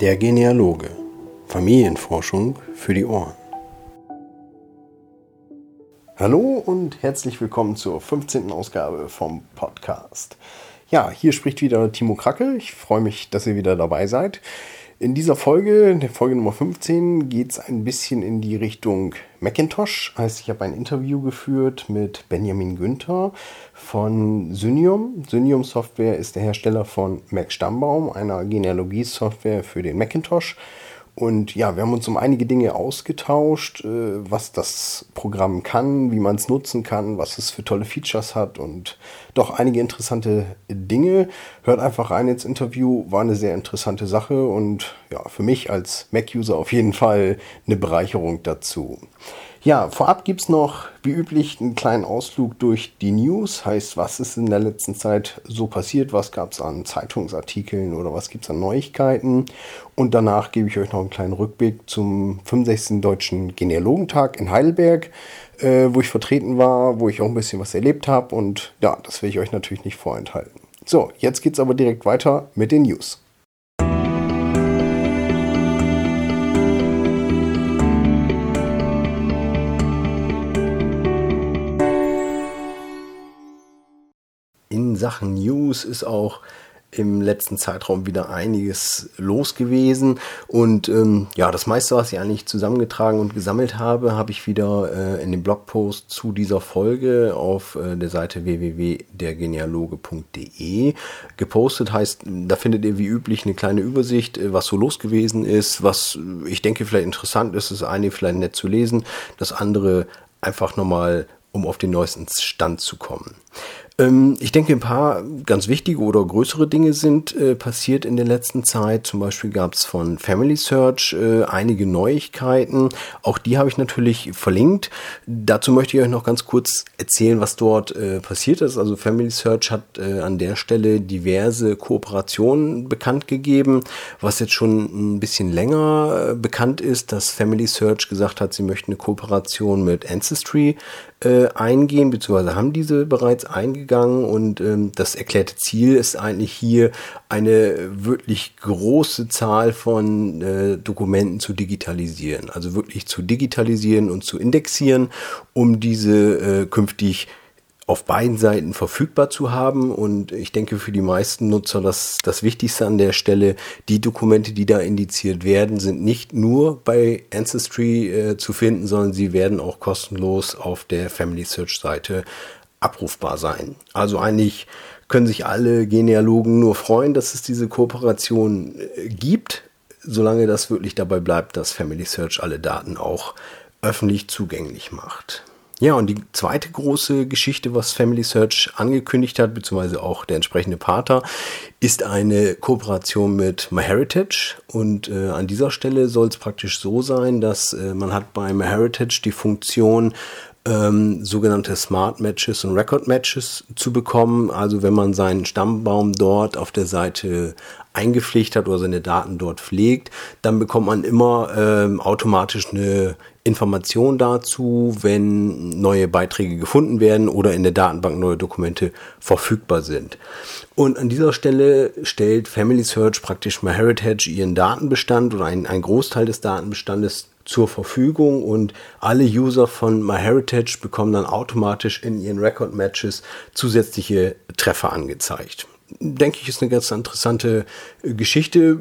Der Genealoge. Familienforschung für die Ohren. Hallo und herzlich willkommen zur 15. Ausgabe vom Podcast. Ja, hier spricht wieder Timo Kracke. Ich freue mich, dass ihr wieder dabei seid. In dieser Folge, der Folge Nummer 15, geht es ein bisschen in die Richtung Macintosh. Heißt, ich habe ein Interview geführt mit Benjamin Günther von Synium. Synium Software ist der Hersteller von Mac Stammbaum, einer Genealogie-Software für den Macintosh. Und ja, wir haben uns um einige Dinge ausgetauscht, äh, was das Programm kann, wie man es nutzen kann, was es für tolle Features hat und doch einige interessante Dinge. Hört einfach rein ins Interview, war eine sehr interessante Sache und ja, für mich als Mac-User auf jeden Fall eine Bereicherung dazu. Ja, vorab gibt es noch, wie üblich, einen kleinen Ausflug durch die News. Heißt, was ist in der letzten Zeit so passiert? Was gab es an Zeitungsartikeln oder was gibt es an Neuigkeiten? Und danach gebe ich euch noch einen kleinen Rückblick zum 65. Deutschen Genealogentag in Heidelberg, äh, wo ich vertreten war, wo ich auch ein bisschen was erlebt habe. Und ja, das will ich euch natürlich nicht vorenthalten. So, jetzt geht es aber direkt weiter mit den News. Sachen News ist auch im letzten Zeitraum wieder einiges los gewesen. Und ähm, ja, das meiste, was ich eigentlich zusammengetragen und gesammelt habe, habe ich wieder äh, in dem Blogpost zu dieser Folge auf äh, der Seite www.dergenealoge.de gepostet. Heißt, da findet ihr wie üblich eine kleine Übersicht, äh, was so los gewesen ist, was äh, ich denke vielleicht interessant ist. Das eine vielleicht nett zu lesen, das andere einfach nochmal um auf den neuesten Stand zu kommen. Ähm, ich denke, ein paar ganz wichtige oder größere Dinge sind äh, passiert in der letzten Zeit. Zum Beispiel gab es von Family Search äh, einige Neuigkeiten. Auch die habe ich natürlich verlinkt. Dazu möchte ich euch noch ganz kurz erzählen, was dort äh, passiert ist. Also Family Search hat äh, an der Stelle diverse Kooperationen bekannt gegeben, was jetzt schon ein bisschen länger äh, bekannt ist, dass Family Search gesagt hat, sie möchten eine Kooperation mit Ancestry äh, eingehen, beziehungsweise haben diese bereits eingegangen und ähm, das erklärte Ziel ist eigentlich hier eine wirklich große Zahl von äh, Dokumenten zu digitalisieren, also wirklich zu digitalisieren und zu indexieren, um diese äh, künftig auf beiden Seiten verfügbar zu haben. Und ich denke für die meisten Nutzer das, das Wichtigste an der Stelle, die Dokumente, die da indiziert werden, sind nicht nur bei Ancestry äh, zu finden, sondern sie werden auch kostenlos auf der Family Search Seite abrufbar sein. Also eigentlich können sich alle Genealogen nur freuen, dass es diese Kooperation äh, gibt, solange das wirklich dabei bleibt, dass Family Search alle Daten auch öffentlich zugänglich macht. Ja, und die zweite große Geschichte, was Family Search angekündigt hat, beziehungsweise auch der entsprechende Pater, ist eine Kooperation mit MyHeritage. Und äh, an dieser Stelle soll es praktisch so sein, dass äh, man hat bei MyHeritage die Funktion, ähm, sogenannte Smart Matches und Record Matches zu bekommen. Also wenn man seinen Stammbaum dort auf der Seite eingepflegt hat oder seine Daten dort pflegt, dann bekommt man immer ähm, automatisch eine Information dazu, wenn neue Beiträge gefunden werden oder in der Datenbank neue Dokumente verfügbar sind. Und an dieser Stelle stellt Family Search praktisch MyHeritage ihren Datenbestand oder einen, einen Großteil des Datenbestandes zur Verfügung und alle User von MyHeritage bekommen dann automatisch in ihren Record Matches zusätzliche Treffer angezeigt. Denke ich, ist eine ganz interessante Geschichte.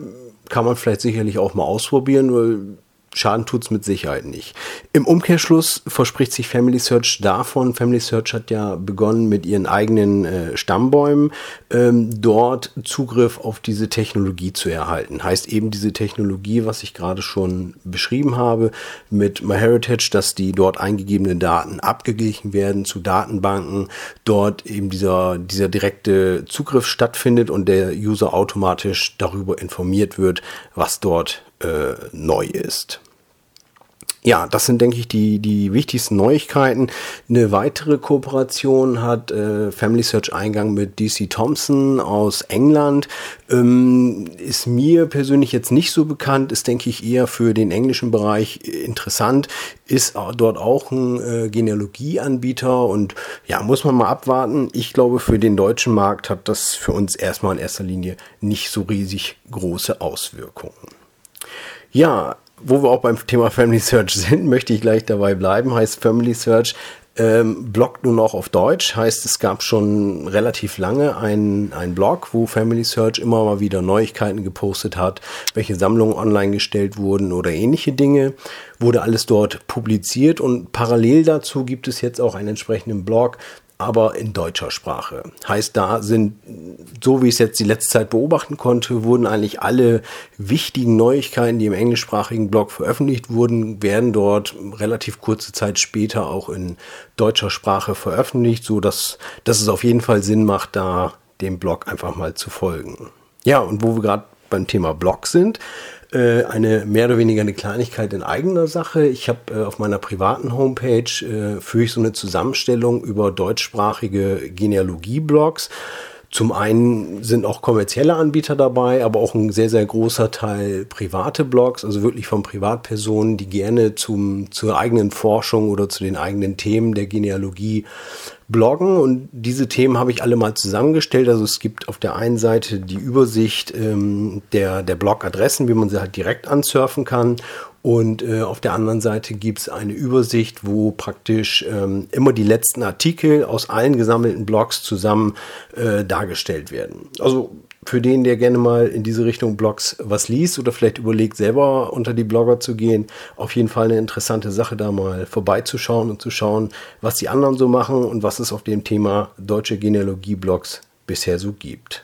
Kann man vielleicht sicherlich auch mal ausprobieren, weil Schaden tut's mit Sicherheit nicht. Im Umkehrschluss verspricht sich Family Search davon, Family Search hat ja begonnen mit ihren eigenen äh, Stammbäumen, ähm, dort Zugriff auf diese Technologie zu erhalten. Heißt eben diese Technologie, was ich gerade schon beschrieben habe, mit MyHeritage, dass die dort eingegebenen Daten abgeglichen werden zu Datenbanken, dort eben dieser, dieser direkte Zugriff stattfindet und der User automatisch darüber informiert wird, was dort äh, neu ist ja, das sind, denke ich, die, die wichtigsten Neuigkeiten. Eine weitere Kooperation hat äh, Family Search Eingang mit DC Thompson aus England. Ähm, ist mir persönlich jetzt nicht so bekannt, ist, denke ich, eher für den englischen Bereich interessant. Ist dort auch ein äh, Genealogieanbieter und ja, muss man mal abwarten. Ich glaube, für den deutschen Markt hat das für uns erstmal in erster Linie nicht so riesig große Auswirkungen. Ja, wo wir auch beim Thema Family Search sind, möchte ich gleich dabei bleiben. Heißt Family Search ähm, bloggt nun auch auf Deutsch. Heißt, es gab schon relativ lange einen, einen Blog, wo Family Search immer mal wieder Neuigkeiten gepostet hat, welche Sammlungen online gestellt wurden oder ähnliche Dinge. Wurde alles dort publiziert und parallel dazu gibt es jetzt auch einen entsprechenden Blog, aber in deutscher Sprache. Heißt, da sind, so wie ich es jetzt die letzte Zeit beobachten konnte, wurden eigentlich alle wichtigen Neuigkeiten, die im englischsprachigen Blog veröffentlicht wurden, werden dort relativ kurze Zeit später auch in deutscher Sprache veröffentlicht, so dass, dass es auf jeden Fall Sinn macht, da dem Blog einfach mal zu folgen. Ja, und wo wir gerade beim Thema Blog sind, äh, eine mehr oder weniger eine Kleinigkeit in eigener Sache. Ich habe äh, auf meiner privaten Homepage äh, führe ich so eine Zusammenstellung über deutschsprachige Genealogie-Blogs. Zum einen sind auch kommerzielle Anbieter dabei, aber auch ein sehr, sehr großer Teil private Blogs, also wirklich von Privatpersonen, die gerne zum, zur eigenen Forschung oder zu den eigenen Themen der Genealogie bloggen. Und diese Themen habe ich alle mal zusammengestellt. Also es gibt auf der einen Seite die Übersicht ähm, der, der Blogadressen, wie man sie halt direkt ansurfen kann. Und äh, auf der anderen Seite gibt es eine Übersicht, wo praktisch ähm, immer die letzten Artikel aus allen gesammelten Blogs zusammen äh, dargestellt werden. Also für den, der gerne mal in diese Richtung Blogs was liest oder vielleicht überlegt, selber unter die Blogger zu gehen, auf jeden Fall eine interessante Sache, da mal vorbeizuschauen und zu schauen, was die anderen so machen und was es auf dem Thema deutsche Genealogie-Blogs bisher so gibt.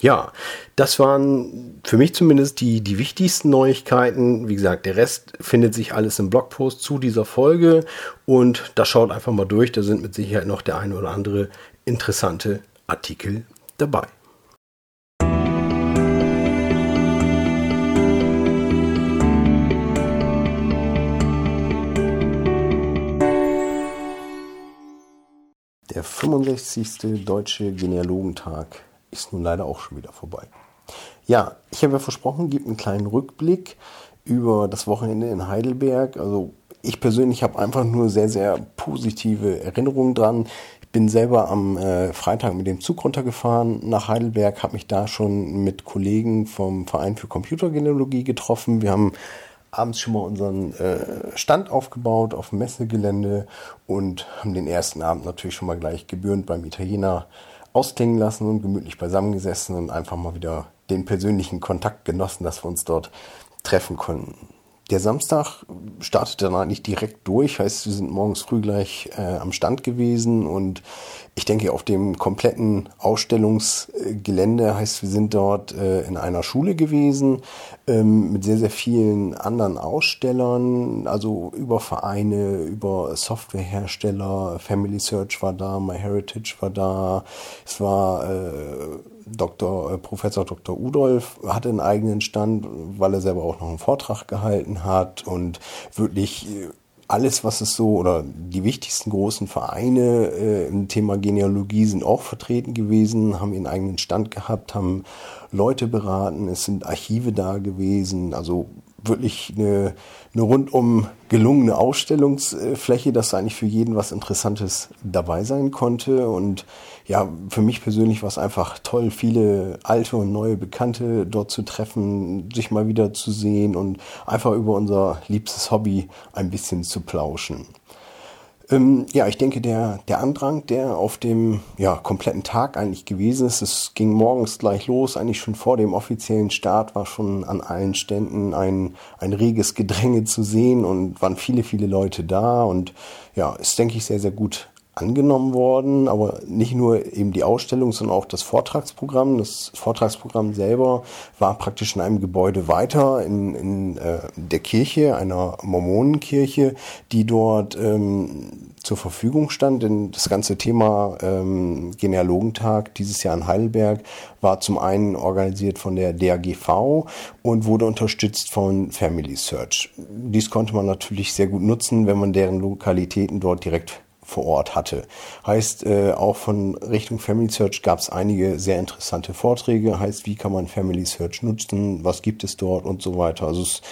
Ja, das waren für mich zumindest die, die wichtigsten Neuigkeiten. Wie gesagt, der Rest findet sich alles im Blogpost zu dieser Folge und da schaut einfach mal durch. Da sind mit Sicherheit noch der eine oder andere interessante Artikel dabei. Der 65. Deutsche Genealogentag ist nun leider auch schon wieder vorbei. Ja, ich habe ja versprochen, gibt einen kleinen Rückblick über das Wochenende in Heidelberg. Also ich persönlich habe einfach nur sehr, sehr positive Erinnerungen dran. Ich bin selber am äh, Freitag mit dem Zug runtergefahren nach Heidelberg, habe mich da schon mit Kollegen vom Verein für Computergenealogie getroffen. Wir haben abends schon mal unseren äh, Stand aufgebaut auf dem Messegelände und haben den ersten Abend natürlich schon mal gleich gebührend beim Italiener ausklingen lassen und gemütlich beisammengesessen und einfach mal wieder den persönlichen Kontakt genossen, dass wir uns dort treffen konnten. Der Samstag startet dann eigentlich direkt durch, heißt, wir sind morgens früh gleich äh, am Stand gewesen und ich denke auf dem kompletten Ausstellungsgelände heißt, wir sind dort äh, in einer Schule gewesen ähm, mit sehr, sehr vielen anderen Ausstellern, also über Vereine, über Softwarehersteller, Family Search war da, MyHeritage war da, es war äh, Dr. Äh, Professor Dr. Udolf hatte einen eigenen Stand, weil er selber auch noch einen Vortrag gehalten hat und wirklich äh, alles, was es so oder die wichtigsten großen Vereine äh, im Thema Genealogie sind auch vertreten gewesen, haben ihren eigenen Stand gehabt, haben Leute beraten, es sind Archive da gewesen, also wirklich eine, eine rundum gelungene Ausstellungsfläche, dass eigentlich für jeden was Interessantes dabei sein konnte. Und ja, für mich persönlich war es einfach toll, viele alte und neue Bekannte dort zu treffen, sich mal wieder zu sehen und einfach über unser liebstes Hobby ein bisschen zu plauschen. Ähm, ja, ich denke, der, der Andrang, der auf dem ja, kompletten Tag eigentlich gewesen ist, es ging morgens gleich los, eigentlich schon vor dem offiziellen Start war schon an allen Ständen ein, ein reges Gedränge zu sehen und waren viele, viele Leute da und ja, ist, denke ich, sehr, sehr gut angenommen worden, aber nicht nur eben die Ausstellung, sondern auch das Vortragsprogramm. Das Vortragsprogramm selber war praktisch in einem Gebäude weiter, in, in äh, der Kirche, einer Mormonenkirche, die dort ähm, zur Verfügung stand. Denn das ganze Thema ähm, Genealogentag dieses Jahr in Heidelberg war zum einen organisiert von der DAGV und wurde unterstützt von Family Search. Dies konnte man natürlich sehr gut nutzen, wenn man deren Lokalitäten dort direkt vor Ort hatte. Heißt, äh, auch von Richtung Family Search gab es einige sehr interessante Vorträge. Heißt, wie kann man Family Search nutzen, was gibt es dort und so weiter. Also es ist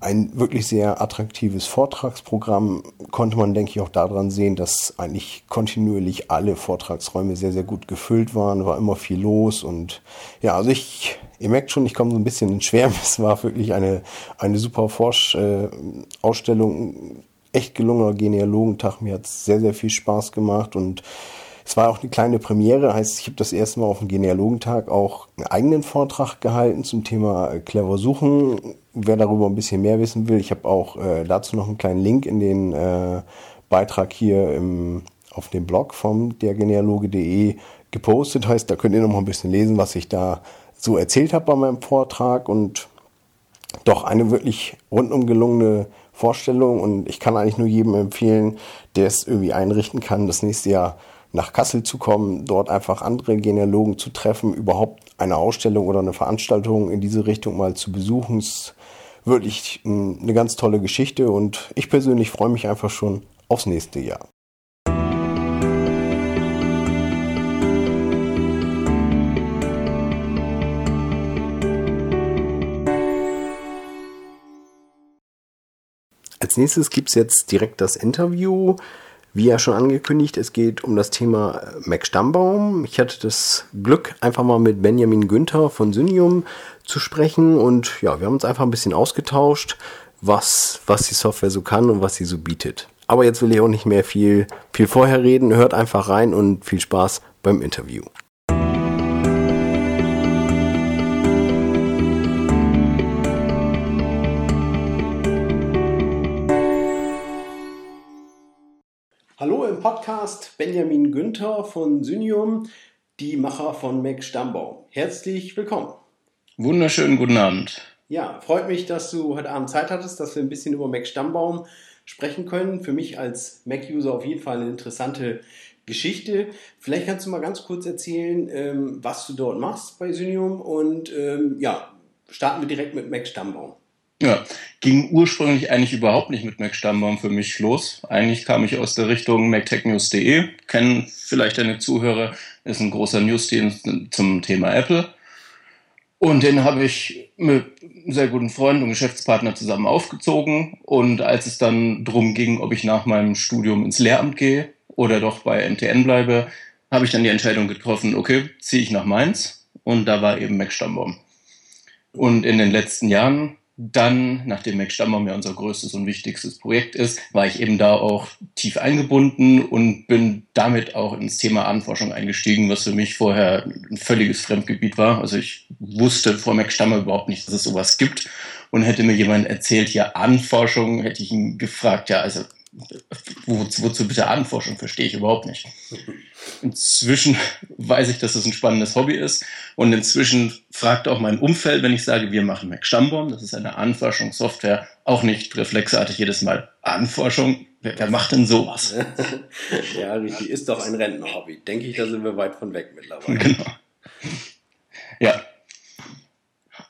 ein wirklich sehr attraktives Vortragsprogramm. Konnte man, denke ich, auch daran sehen, dass eigentlich kontinuierlich alle Vortragsräume sehr, sehr gut gefüllt waren, war immer viel los und ja, also ich Ihr merkt schon, ich komme so ein bisschen in Schwärmen. Es war wirklich eine, eine super Forsch-Ausstellung. Echt gelungener Genealogentag. Mir hat es sehr, sehr viel Spaß gemacht und es war auch eine kleine Premiere, heißt, ich habe das erste Mal auf dem Genealogentag auch einen eigenen Vortrag gehalten zum Thema äh, clever suchen. Wer darüber ein bisschen mehr wissen will, ich habe auch äh, dazu noch einen kleinen Link in den äh, Beitrag hier im, auf dem Blog vom dergenealoge.de gepostet. Heißt, da könnt ihr noch mal ein bisschen lesen, was ich da so erzählt habe bei meinem Vortrag und doch eine wirklich rundum gelungene Vorstellung und ich kann eigentlich nur jedem empfehlen, der es irgendwie einrichten kann, das nächste Jahr nach Kassel zu kommen, dort einfach andere Genealogen zu treffen, überhaupt eine Ausstellung oder eine Veranstaltung in diese Richtung mal zu besuchen. ist wirklich eine ganz tolle Geschichte und ich persönlich freue mich einfach schon aufs nächste Jahr. Als nächstes gibt es jetzt direkt das Interview. Wie ja schon angekündigt, es geht um das Thema Mac Stammbaum. Ich hatte das Glück, einfach mal mit Benjamin Günther von Synium zu sprechen und ja, wir haben uns einfach ein bisschen ausgetauscht, was, was die Software so kann und was sie so bietet. Aber jetzt will ich auch nicht mehr viel, viel vorher reden. Hört einfach rein und viel Spaß beim Interview. Hallo im Podcast Benjamin Günther von Synium, die Macher von Mac Stammbaum. Herzlich willkommen. Wunderschönen guten Abend. Ja, freut mich, dass du heute Abend Zeit hattest, dass wir ein bisschen über Mac Stammbaum sprechen können. Für mich als Mac-User auf jeden Fall eine interessante Geschichte. Vielleicht kannst du mal ganz kurz erzählen, ähm, was du dort machst bei Synium und ähm, ja, starten wir direkt mit Mac Stammbaum. Ja, ging ursprünglich eigentlich überhaupt nicht mit Mac Stammbaum für mich los. Eigentlich kam ich aus der Richtung mactechnews.de. Kennen vielleicht deine Zuhörer, ist ein großer Newsdienst zum Thema Apple. Und den habe ich mit einem sehr guten Freund und Geschäftspartner zusammen aufgezogen. Und als es dann darum ging, ob ich nach meinem Studium ins Lehramt gehe oder doch bei MTN bleibe, habe ich dann die Entscheidung getroffen, okay, ziehe ich nach Mainz. Und da war eben Mac Stammbaum. Und in den letzten Jahren dann, nachdem Mac Stammbaum ja unser größtes und wichtigstes Projekt ist, war ich eben da auch tief eingebunden und bin damit auch ins Thema Anforschung eingestiegen, was für mich vorher ein völliges Fremdgebiet war. Also ich wusste vor Mac Stammbaum überhaupt nicht, dass es sowas gibt. Und hätte mir jemand erzählt, ja, Anforschung, hätte ich ihn gefragt, ja, also wozu, wozu bitte Anforschung, verstehe ich überhaupt nicht. Inzwischen weiß ich, dass das ein spannendes Hobby ist und inzwischen fragt auch mein Umfeld, wenn ich sage, wir machen Mac Stammbaum, das ist eine Anforschungssoftware, auch nicht reflexartig jedes Mal Anforschung. Wer, wer macht denn sowas? ja, richtig, ist doch ein Rentnerhobby. Denke ich, da sind wir weit von weg mittlerweile. Genau. Ja.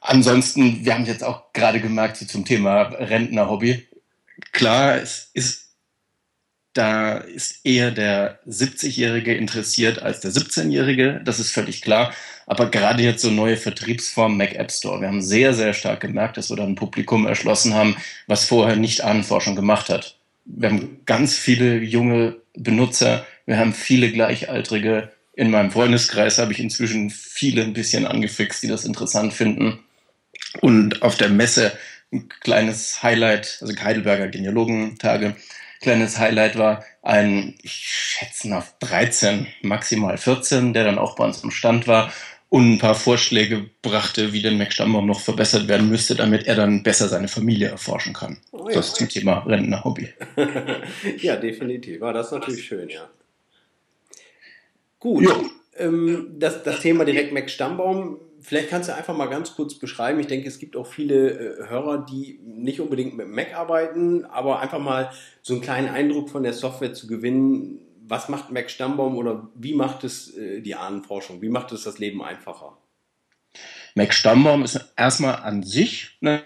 Ansonsten, wir haben jetzt auch gerade gemerkt so zum Thema Rentnerhobby. Klar, es ist da ist eher der 70-Jährige interessiert als der 17-Jährige, das ist völlig klar. Aber gerade jetzt so neue Vertriebsformen, Mac App Store, wir haben sehr, sehr stark gemerkt, dass wir da ein Publikum erschlossen haben, was vorher nicht Ahnenforschung gemacht hat. Wir haben ganz viele junge Benutzer, wir haben viele Gleichaltrige. In meinem Freundeskreis habe ich inzwischen viele ein bisschen angefixt, die das interessant finden. Und auf der Messe ein kleines Highlight, also Heidelberger Genealogentage, kleines Highlight war ein, ich schätze nach 13, maximal 14, der dann auch bei uns am Stand war und ein paar Vorschläge brachte, wie denn Mac Stammbaum noch verbessert werden müsste, damit er dann besser seine Familie erforschen kann. Oh ja. Das zum Thema Rentner-Hobby. ja, definitiv. War das natürlich schön, ja. Gut. Ähm, das, das Thema direkt Mac Stammbaum vielleicht kannst du einfach mal ganz kurz beschreiben. Ich denke, es gibt auch viele äh, Hörer, die nicht unbedingt mit Mac arbeiten, aber einfach mal so einen kleinen Eindruck von der Software zu gewinnen. Was macht Mac Stammbaum oder wie macht es äh, die Ahnenforschung? Wie macht es das Leben einfacher? Mac Stammbaum ist erstmal an sich ne,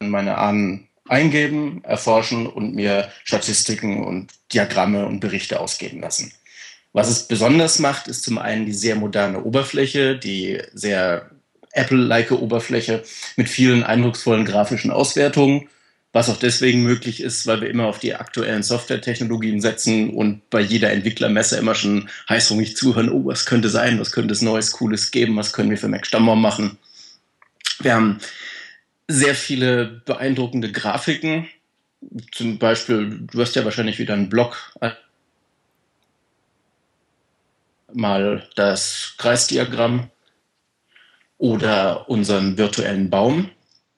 meine Ahnen eingeben, erforschen und mir Statistiken und Diagramme und Berichte ausgeben lassen. Was es besonders macht, ist zum einen die sehr moderne Oberfläche, die sehr Apple-like Oberfläche mit vielen eindrucksvollen grafischen Auswertungen. was auch deswegen möglich ist, weil wir immer auf die aktuellen Softwaretechnologien setzen und bei jeder Entwicklermesse immer schon heißhungrig zuhören, oh, was könnte sein, was könnte es Neues, Cooles geben, was können wir für Mac Stammbaum machen. Wir haben sehr viele beeindruckende Grafiken. Zum Beispiel, du hast ja wahrscheinlich wieder einen Blog. Mal das Kreisdiagramm oder unseren virtuellen Baum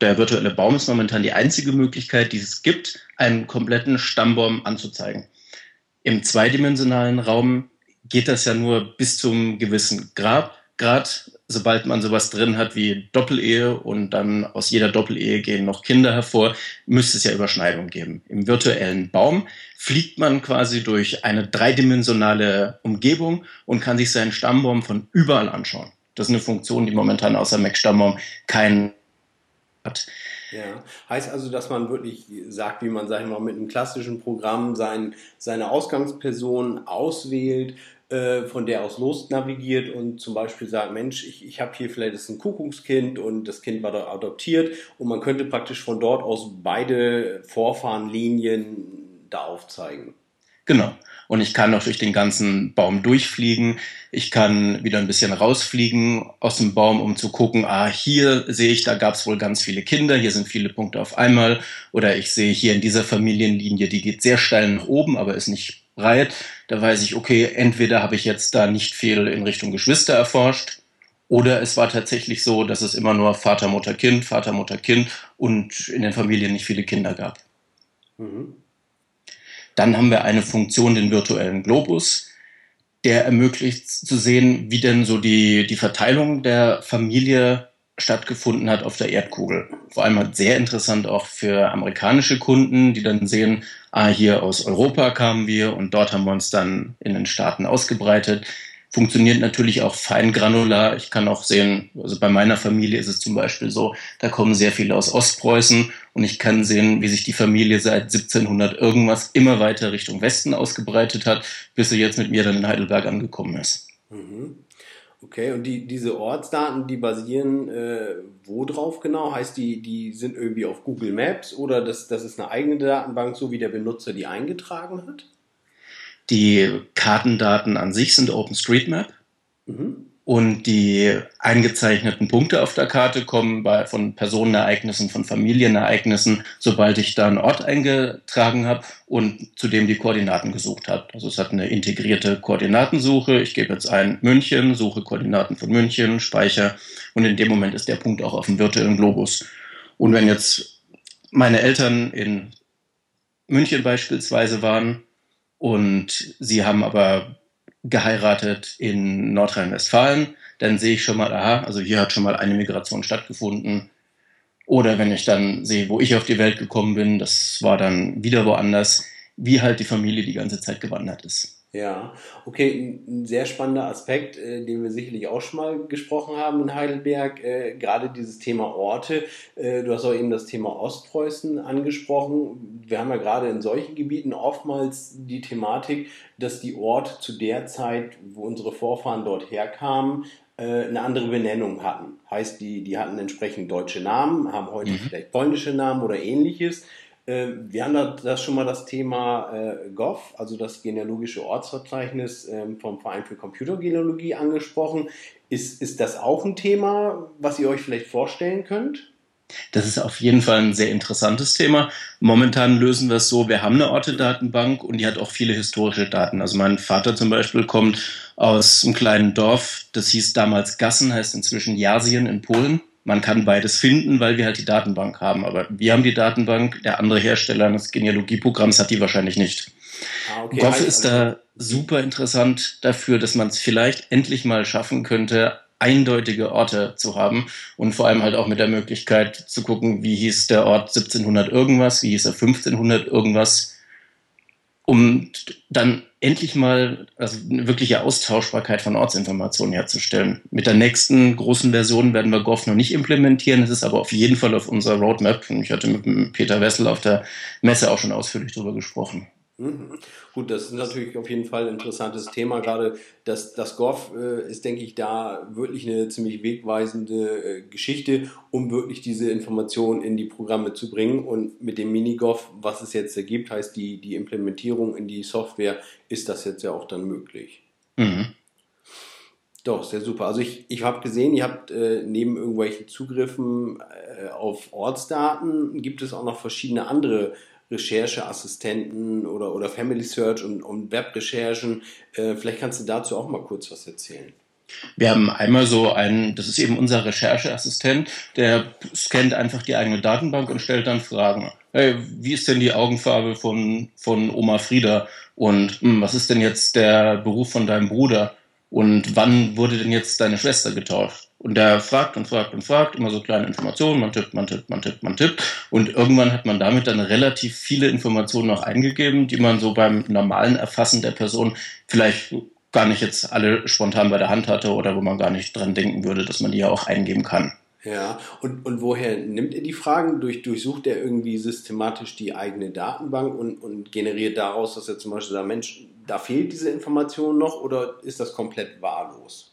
der virtuelle Baum ist momentan die einzige Möglichkeit, die es gibt, einen kompletten Stammbaum anzuzeigen. Im zweidimensionalen Raum geht das ja nur bis zum gewissen Grad. Grad, sobald man sowas drin hat wie Doppelehe und dann aus jeder Doppelehe gehen noch Kinder hervor, müsste es ja Überschneidung geben. Im virtuellen Baum fliegt man quasi durch eine dreidimensionale Umgebung und kann sich seinen Stammbaum von überall anschauen. Das ist eine Funktion, die momentan außer Mac Stammbaum keinen hat. Ja, heißt also, dass man wirklich sagt, wie man, sag ich mal, mit einem klassischen Programm sein, seine Ausgangsperson auswählt, äh, von der aus los navigiert und zum Beispiel sagt, Mensch, ich, ich habe hier vielleicht ist ein Kuckuckskind und das Kind war da adoptiert und man könnte praktisch von dort aus beide Vorfahrenlinien da aufzeigen. Genau. Und ich kann auch durch den ganzen Baum durchfliegen. Ich kann wieder ein bisschen rausfliegen aus dem Baum, um zu gucken, ah, hier sehe ich, da gab es wohl ganz viele Kinder, hier sind viele Punkte auf einmal. Oder ich sehe hier in dieser Familienlinie, die geht sehr steil nach oben, aber ist nicht breit. Da weiß ich, okay, entweder habe ich jetzt da nicht viel in Richtung Geschwister erforscht, oder es war tatsächlich so, dass es immer nur Vater, Mutter, Kind, Vater, Mutter, Kind und in den Familien nicht viele Kinder gab. Mhm. Dann haben wir eine Funktion, den virtuellen Globus, der ermöglicht zu sehen, wie denn so die, die Verteilung der Familie stattgefunden hat auf der Erdkugel. Vor allem halt sehr interessant auch für amerikanische Kunden, die dann sehen, ah, hier aus Europa kamen wir und dort haben wir uns dann in den Staaten ausgebreitet funktioniert natürlich auch fein granular. Ich kann auch sehen, also bei meiner Familie ist es zum Beispiel so, da kommen sehr viele aus Ostpreußen und ich kann sehen, wie sich die Familie seit 1700 irgendwas immer weiter Richtung Westen ausgebreitet hat, bis sie jetzt mit mir dann in Heidelberg angekommen ist. Mhm. Okay, und die, diese Ortsdaten, die basieren äh, wo drauf genau? Heißt die, die sind irgendwie auf Google Maps oder das, das ist eine eigene Datenbank, so wie der Benutzer die eingetragen hat? Die Kartendaten an sich sind OpenStreetMap. Mhm. Und die eingezeichneten Punkte auf der Karte kommen bei, von Personenereignissen, von Familienereignissen, sobald ich da einen Ort eingetragen habe und zudem die Koordinaten gesucht habe. Also es hat eine integrierte Koordinatensuche. Ich gebe jetzt ein München, suche Koordinaten von München, speicher und in dem Moment ist der Punkt auch auf dem virtuellen Globus. Und wenn jetzt meine Eltern in München beispielsweise waren und sie haben aber geheiratet in Nordrhein-Westfalen, dann sehe ich schon mal, aha, also hier hat schon mal eine Migration stattgefunden. Oder wenn ich dann sehe, wo ich auf die Welt gekommen bin, das war dann wieder woanders, wie halt die Familie die ganze Zeit gewandert ist. Ja, okay, ein sehr spannender Aspekt, äh, den wir sicherlich auch schon mal gesprochen haben in Heidelberg, äh, gerade dieses Thema Orte. Äh, du hast auch eben das Thema Ostpreußen angesprochen. Wir haben ja gerade in solchen Gebieten oftmals die Thematik, dass die Orte zu der Zeit, wo unsere Vorfahren dort herkamen, äh, eine andere Benennung hatten. Heißt, die, die hatten entsprechend deutsche Namen, haben heute mhm. vielleicht polnische Namen oder ähnliches. Äh, wir haben da das schon mal das Thema äh, GOV, also das genealogische Ortsverzeichnis ähm, vom Verein für Computergenealogie angesprochen. Ist, ist das auch ein Thema, was ihr euch vielleicht vorstellen könnt? Das ist auf jeden Fall ein sehr interessantes Thema. Momentan lösen wir es so, wir haben eine Orte-Datenbank und die hat auch viele historische Daten. Also mein Vater zum Beispiel kommt aus einem kleinen Dorf, das hieß damals Gassen, heißt inzwischen Jasien in Polen man kann beides finden, weil wir halt die Datenbank haben. Aber wir haben die Datenbank, der andere Hersteller des Genealogieprogramms hat die wahrscheinlich nicht. Ah, okay. Goff ist da super interessant dafür, dass man es vielleicht endlich mal schaffen könnte, eindeutige Orte zu haben und vor allem halt auch mit der Möglichkeit zu gucken, wie hieß der Ort 1700 irgendwas, wie hieß er 1500 irgendwas, um dann endlich mal also eine wirkliche Austauschbarkeit von Ortsinformationen herzustellen. Mit der nächsten großen Version werden wir Goff noch nicht implementieren, es ist aber auf jeden Fall auf unserer Roadmap und ich hatte mit Peter Wessel auf der Messe auch schon ausführlich darüber gesprochen. Mhm. Gut, das ist natürlich auf jeden Fall ein interessantes Thema. Gerade das, das Goff äh, ist, denke ich, da wirklich eine ziemlich wegweisende äh, Geschichte, um wirklich diese Informationen in die Programme zu bringen. Und mit dem Minigoff, was es jetzt ergibt, heißt die, die Implementierung in die Software, ist das jetzt ja auch dann möglich. Mhm. Doch, sehr super. Also ich, ich habe gesehen, ihr habt äh, neben irgendwelchen Zugriffen äh, auf Ortsdaten, gibt es auch noch verschiedene andere Rechercheassistenten oder, oder Family Search und, und Webrecherchen. Äh, vielleicht kannst du dazu auch mal kurz was erzählen. Wir haben einmal so einen, das ist eben unser Rechercheassistent, der scannt einfach die eigene Datenbank und stellt dann Fragen. Hey, wie ist denn die Augenfarbe von, von Oma Frieda? Und hm, was ist denn jetzt der Beruf von deinem Bruder? Und wann wurde denn jetzt deine Schwester getauft? Und der fragt und fragt und fragt, immer so kleine Informationen, man tippt, man tippt, man tippt, man tippt. Und irgendwann hat man damit dann relativ viele Informationen noch eingegeben, die man so beim normalen Erfassen der Person vielleicht gar nicht jetzt alle spontan bei der Hand hatte oder wo man gar nicht dran denken würde, dass man die ja auch eingeben kann. Ja, und, und woher nimmt er die Fragen? Durch, durchsucht er irgendwie systematisch die eigene Datenbank und, und generiert daraus, dass er zum Beispiel sagt, Mensch, da fehlt diese Information noch oder ist das komplett wahllos?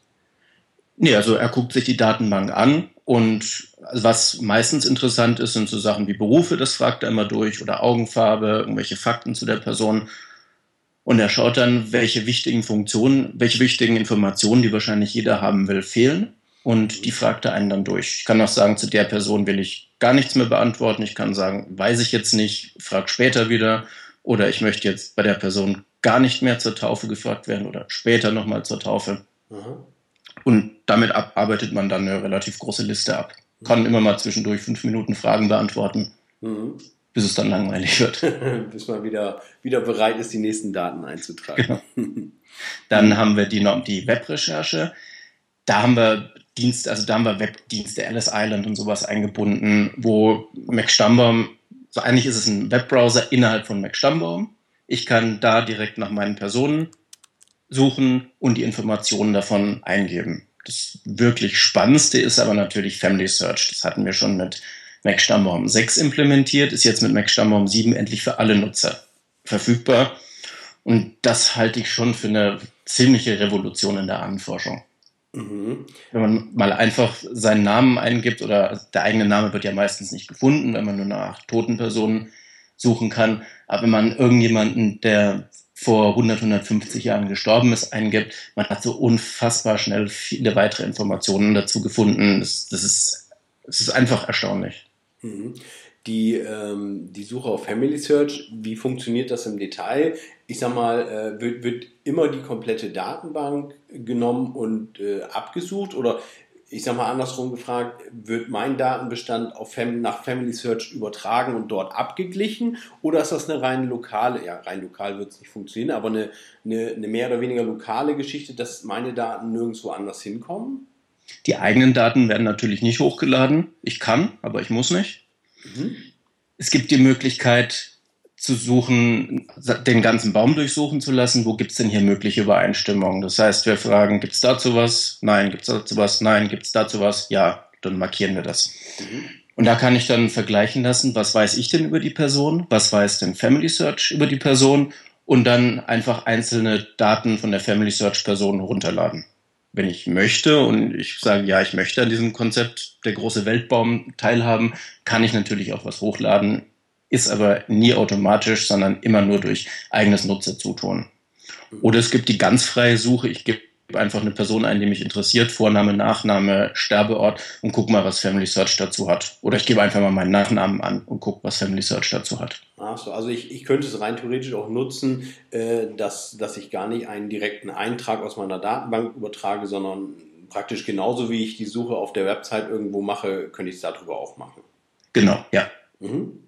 Nee, also er guckt sich die Datenbank an und was meistens interessant ist, sind so Sachen wie Berufe, das fragt er immer durch, oder Augenfarbe, irgendwelche Fakten zu der Person. Und er schaut dann, welche wichtigen Funktionen, welche wichtigen Informationen, die wahrscheinlich jeder haben will, fehlen und die fragt er einen dann durch. Ich kann auch sagen, zu der Person will ich gar nichts mehr beantworten. Ich kann sagen, weiß ich jetzt nicht, frag später wieder. Oder ich möchte jetzt bei der Person gar nicht mehr zur Taufe gefragt werden oder später nochmal zur Taufe. Mhm. Und damit arbeitet man dann eine relativ große Liste ab. Kann immer mal zwischendurch fünf Minuten Fragen beantworten, mhm. bis es dann langweilig wird. bis man wieder, wieder bereit ist, die nächsten Daten einzutragen. Genau. Dann haben wir die, die Webrecherche. Da haben wir Dienst, also da haben wir Webdienste, Alice Island und sowas eingebunden, wo Mac Stammbaum, so eigentlich ist es ein Webbrowser innerhalb von Mac Stammbaum. Ich kann da direkt nach meinen Personen suchen und die Informationen davon eingeben. Das wirklich Spannendste ist aber natürlich Family Search. Das hatten wir schon mit Mac Stammbaum 6 implementiert, ist jetzt mit Mac Stammbaum 7 endlich für alle Nutzer verfügbar. Und das halte ich schon für eine ziemliche Revolution in der Ahnenforschung. Mhm. Wenn man mal einfach seinen Namen eingibt oder der eigene Name wird ja meistens nicht gefunden, wenn man nur nach toten Personen suchen kann. Aber wenn man irgendjemanden, der vor 100, 150 Jahren gestorben ist, eingibt, man hat so unfassbar schnell viele weitere Informationen dazu gefunden. Das, das ist, das ist einfach erstaunlich. Mhm die, ähm, die Suche auf Family Search, wie funktioniert das im Detail? Ich sag mal, äh, wird, wird immer die komplette Datenbank genommen und äh, abgesucht oder ich sag mal andersrum gefragt, wird mein Datenbestand auf Fam nach Family Search übertragen und dort abgeglichen oder ist das eine rein lokale, ja rein lokal wird es nicht funktionieren, aber eine, eine, eine mehr oder weniger lokale Geschichte, dass meine Daten nirgendwo anders hinkommen? Die eigenen Daten werden natürlich nicht hochgeladen. Ich kann, aber ich muss nicht. Mhm. Es gibt die Möglichkeit zu suchen, den ganzen Baum durchsuchen zu lassen. Wo gibt es denn hier mögliche Übereinstimmungen? Das heißt, wir fragen, gibt es dazu was? Nein. Gibt es dazu was? Nein. Gibt es dazu was? Ja. Dann markieren wir das. Mhm. Und da kann ich dann vergleichen lassen, was weiß ich denn über die Person? Was weiß denn Family Search über die Person? Und dann einfach einzelne Daten von der Family Search Person runterladen wenn ich möchte und ich sage, ja, ich möchte an diesem Konzept der große Weltbaum teilhaben, kann ich natürlich auch was hochladen, ist aber nie automatisch, sondern immer nur durch eigenes Nutzerzutun. Oder es gibt die ganz freie Suche, ich gebe einfach eine Person ein, die mich interessiert, Vorname, Nachname, Sterbeort und guck mal, was Family Search dazu hat. Oder ich gebe einfach mal meinen Nachnamen an und guck, was Family Search dazu hat. Ach so, also ich, ich könnte es rein theoretisch auch nutzen, äh, dass, dass ich gar nicht einen direkten Eintrag aus meiner Datenbank übertrage, sondern praktisch genauso wie ich die Suche auf der Website irgendwo mache, könnte ich es darüber auch machen. Genau, ja. Mhm.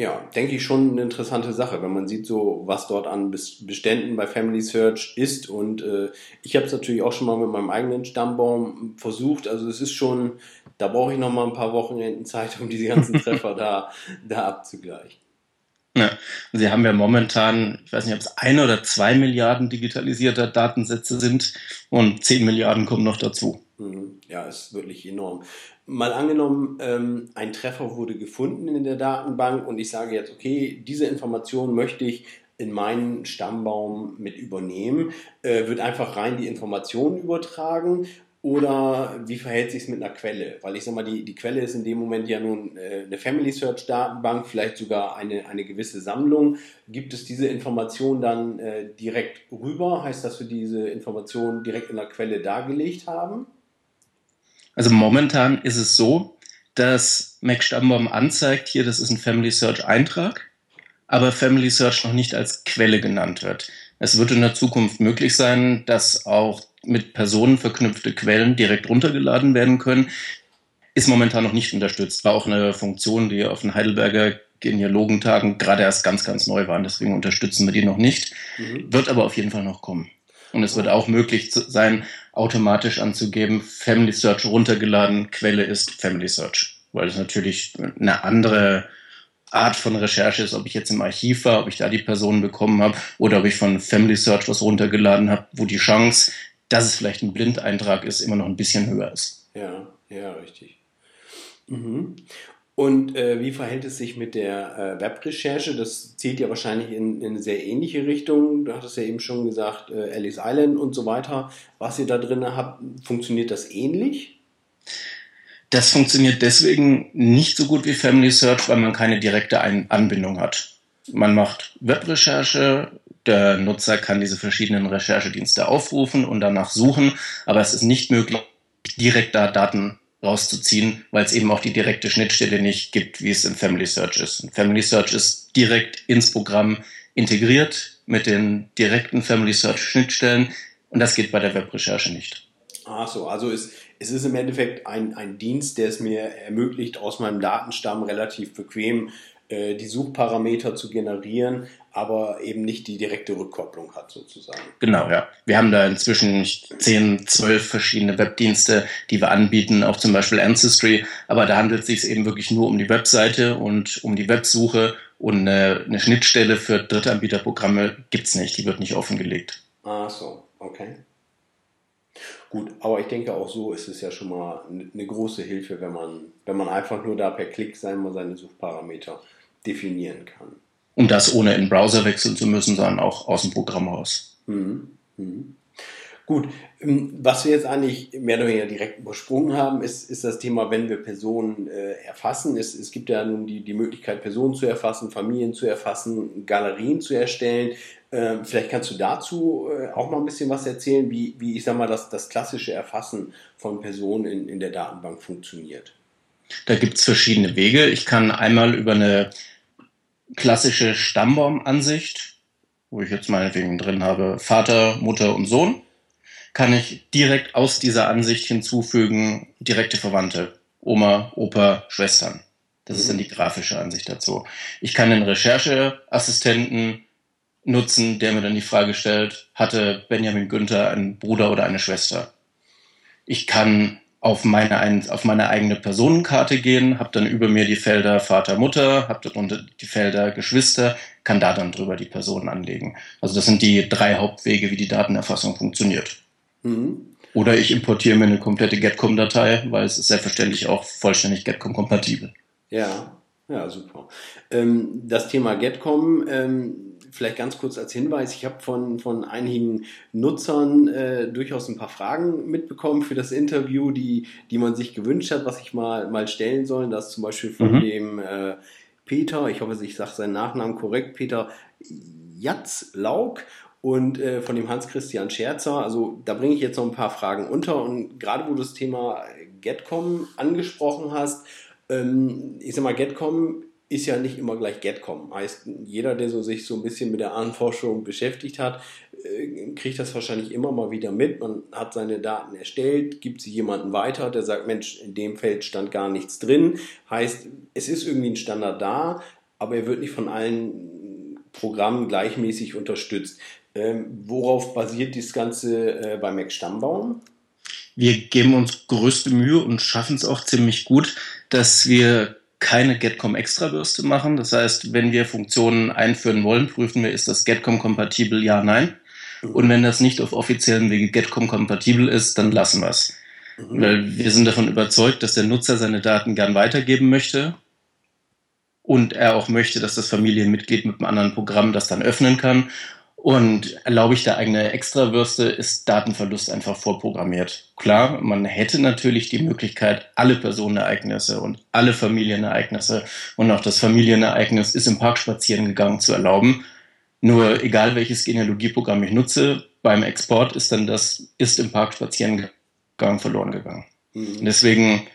Ja, denke ich schon eine interessante Sache, wenn man sieht so, was dort an Beständen bei Family Search ist. Und äh, ich habe es natürlich auch schon mal mit meinem eigenen Stammbaum versucht. Also es ist schon, da brauche ich noch mal ein paar Wochenenden Zeit, um diese ganzen Treffer da, da abzugleichen. Ja, Sie haben ja momentan, ich weiß nicht, ob es ein oder zwei Milliarden digitalisierter Datensätze sind und zehn Milliarden kommen noch dazu. Mhm. Ja, ist wirklich enorm. Mal angenommen, ähm, ein Treffer wurde gefunden in der Datenbank und ich sage jetzt, okay, diese Information möchte ich in meinen Stammbaum mit übernehmen. Äh, wird einfach rein die Informationen übertragen oder wie verhält sich es mit einer Quelle? Weil ich sag mal, die, die Quelle ist in dem Moment ja nun äh, eine Family Search Datenbank, vielleicht sogar eine, eine gewisse Sammlung. Gibt es diese Information dann äh, direkt rüber? Heißt das, wir diese Information direkt in der Quelle dargelegt haben? Also momentan ist es so, dass Mac Stammbaum anzeigt, hier, das ist ein Family Search Eintrag, aber Family Search noch nicht als Quelle genannt wird. Es wird in der Zukunft möglich sein, dass auch mit Personen verknüpfte Quellen direkt runtergeladen werden können. Ist momentan noch nicht unterstützt. War auch eine Funktion, die auf den Heidelberger Genealogentagen gerade erst ganz, ganz neu waren. Deswegen unterstützen wir die noch nicht. Mhm. Wird aber auf jeden Fall noch kommen. Und es wird auch möglich sein, automatisch anzugeben, Family Search runtergeladen, Quelle ist Family Search. Weil es natürlich eine andere Art von Recherche ist, ob ich jetzt im Archiv war, ob ich da die Personen bekommen habe oder ob ich von Family Search was runtergeladen habe, wo die Chance, dass es vielleicht ein Blindeintrag ist, immer noch ein bisschen höher ist. Ja, ja, richtig. Mhm. Und äh, wie verhält es sich mit der äh, Webrecherche? Das zählt ja wahrscheinlich in, in, eine sehr ähnliche Richtung. Du hattest ja eben schon gesagt, äh, Alice Island und so weiter. Was ihr da drin habt, funktioniert das ähnlich? Das funktioniert deswegen nicht so gut wie Family Search, weil man keine direkte Ein Anbindung hat. Man macht Webrecherche, der Nutzer kann diese verschiedenen Recherchedienste aufrufen und danach suchen, aber es ist nicht möglich, direkt da Daten rauszuziehen, weil es eben auch die direkte Schnittstelle nicht gibt, wie es in Family Search ist. Family Search ist direkt ins Programm integriert mit den direkten Family Search Schnittstellen und das geht bei der Webrecherche nicht. Ach so, also es, es ist im Endeffekt ein, ein Dienst, der es mir ermöglicht, aus meinem Datenstamm relativ bequem äh, die Suchparameter zu generieren, aber eben nicht die direkte Rückkopplung hat sozusagen. Genau, ja. Wir haben da inzwischen 10, 12 verschiedene Webdienste, die wir anbieten, auch zum Beispiel Ancestry, aber da handelt es sich eben wirklich nur um die Webseite und um die Websuche und eine, eine Schnittstelle für Drittanbieterprogramme gibt es nicht, die wird nicht offengelegt. Ah so, okay. Gut, aber ich denke auch so ist es ja schon mal eine große Hilfe, wenn man, wenn man einfach nur da per Klick sein, seine Suchparameter definieren kann. Und das ohne in den Browser wechseln zu müssen, sondern auch aus dem Programm raus. Mhm. Mhm. Gut, ähm, was wir jetzt eigentlich mehr oder weniger direkt übersprungen haben, ist, ist das Thema, wenn wir Personen äh, erfassen. Es, es gibt ja nun die, die Möglichkeit, Personen zu erfassen, Familien zu erfassen, Galerien zu erstellen. Ähm, vielleicht kannst du dazu äh, auch mal ein bisschen was erzählen, wie, wie ich sag mal, das, das klassische Erfassen von Personen in, in der Datenbank funktioniert. Da gibt es verschiedene Wege. Ich kann einmal über eine klassische Stammbaumansicht, wo ich jetzt meinetwegen drin habe Vater, Mutter und Sohn, kann ich direkt aus dieser Ansicht hinzufügen direkte Verwandte, Oma, Opa, Schwestern. Das ist dann die grafische Ansicht dazu. Ich kann den Rechercheassistenten nutzen, der mir dann die Frage stellt, hatte Benjamin Günther einen Bruder oder eine Schwester? Ich kann auf meine, auf meine eigene Personenkarte gehen, habe dann über mir die Felder Vater, Mutter, habe darunter die Felder Geschwister, kann da dann drüber die Personen anlegen. Also das sind die drei Hauptwege, wie die Datenerfassung funktioniert. Mhm. Oder ich importiere mir eine komplette Getcom-Datei, weil es ist selbstverständlich auch vollständig Getcom-kompatibel. Ja, ja, super. Ähm, das Thema Getcom, ähm, vielleicht ganz kurz als Hinweis, ich habe von, von einigen Nutzern äh, durchaus ein paar Fragen mitbekommen für das Interview, die, die man sich gewünscht hat, was ich mal, mal stellen soll. Das zum Beispiel von mhm. dem äh, Peter, ich hoffe, ich sage seinen Nachnamen korrekt, Peter Jatzlauk und äh, von dem Hans-Christian Scherzer. Also da bringe ich jetzt noch ein paar Fragen unter und gerade wo du das Thema Getcom angesprochen hast, ähm, ich sag mal, Getcom ist ja nicht immer gleich Getcom. Heißt, jeder, der so sich so ein bisschen mit der Ahnenforschung beschäftigt hat, äh, kriegt das wahrscheinlich immer mal wieder mit. Man hat seine Daten erstellt, gibt sie jemanden weiter, der sagt, Mensch, in dem Feld stand gar nichts drin. Heißt, es ist irgendwie ein Standard da, aber er wird nicht von allen Programmen gleichmäßig unterstützt. Ähm, worauf basiert das Ganze äh, bei Mac Stammbaum? Wir geben uns größte Mühe und schaffen es auch ziemlich gut, dass wir keine Getcom Extrabürste machen. Das heißt, wenn wir Funktionen einführen wollen, prüfen wir, ist das Getcom kompatibel? Ja, nein. Und wenn das nicht auf offiziellen Wege Getcom kompatibel ist, dann lassen wir es. Mhm. Weil wir sind davon überzeugt, dass der Nutzer seine Daten gern weitergeben möchte und er auch möchte, dass das Familienmitglied mit einem anderen Programm das dann öffnen kann. Und erlaube ich da eigene Extrawürste, ist Datenverlust einfach vorprogrammiert. Klar, man hätte natürlich die Möglichkeit, alle Personenereignisse und alle Familienereignisse und auch das Familienereignis ist im Park spazieren gegangen zu erlauben. Nur egal welches Genealogieprogramm ich nutze, beim Export ist dann das ist im Park spazieren gegangen verloren gegangen. Mhm. Deswegen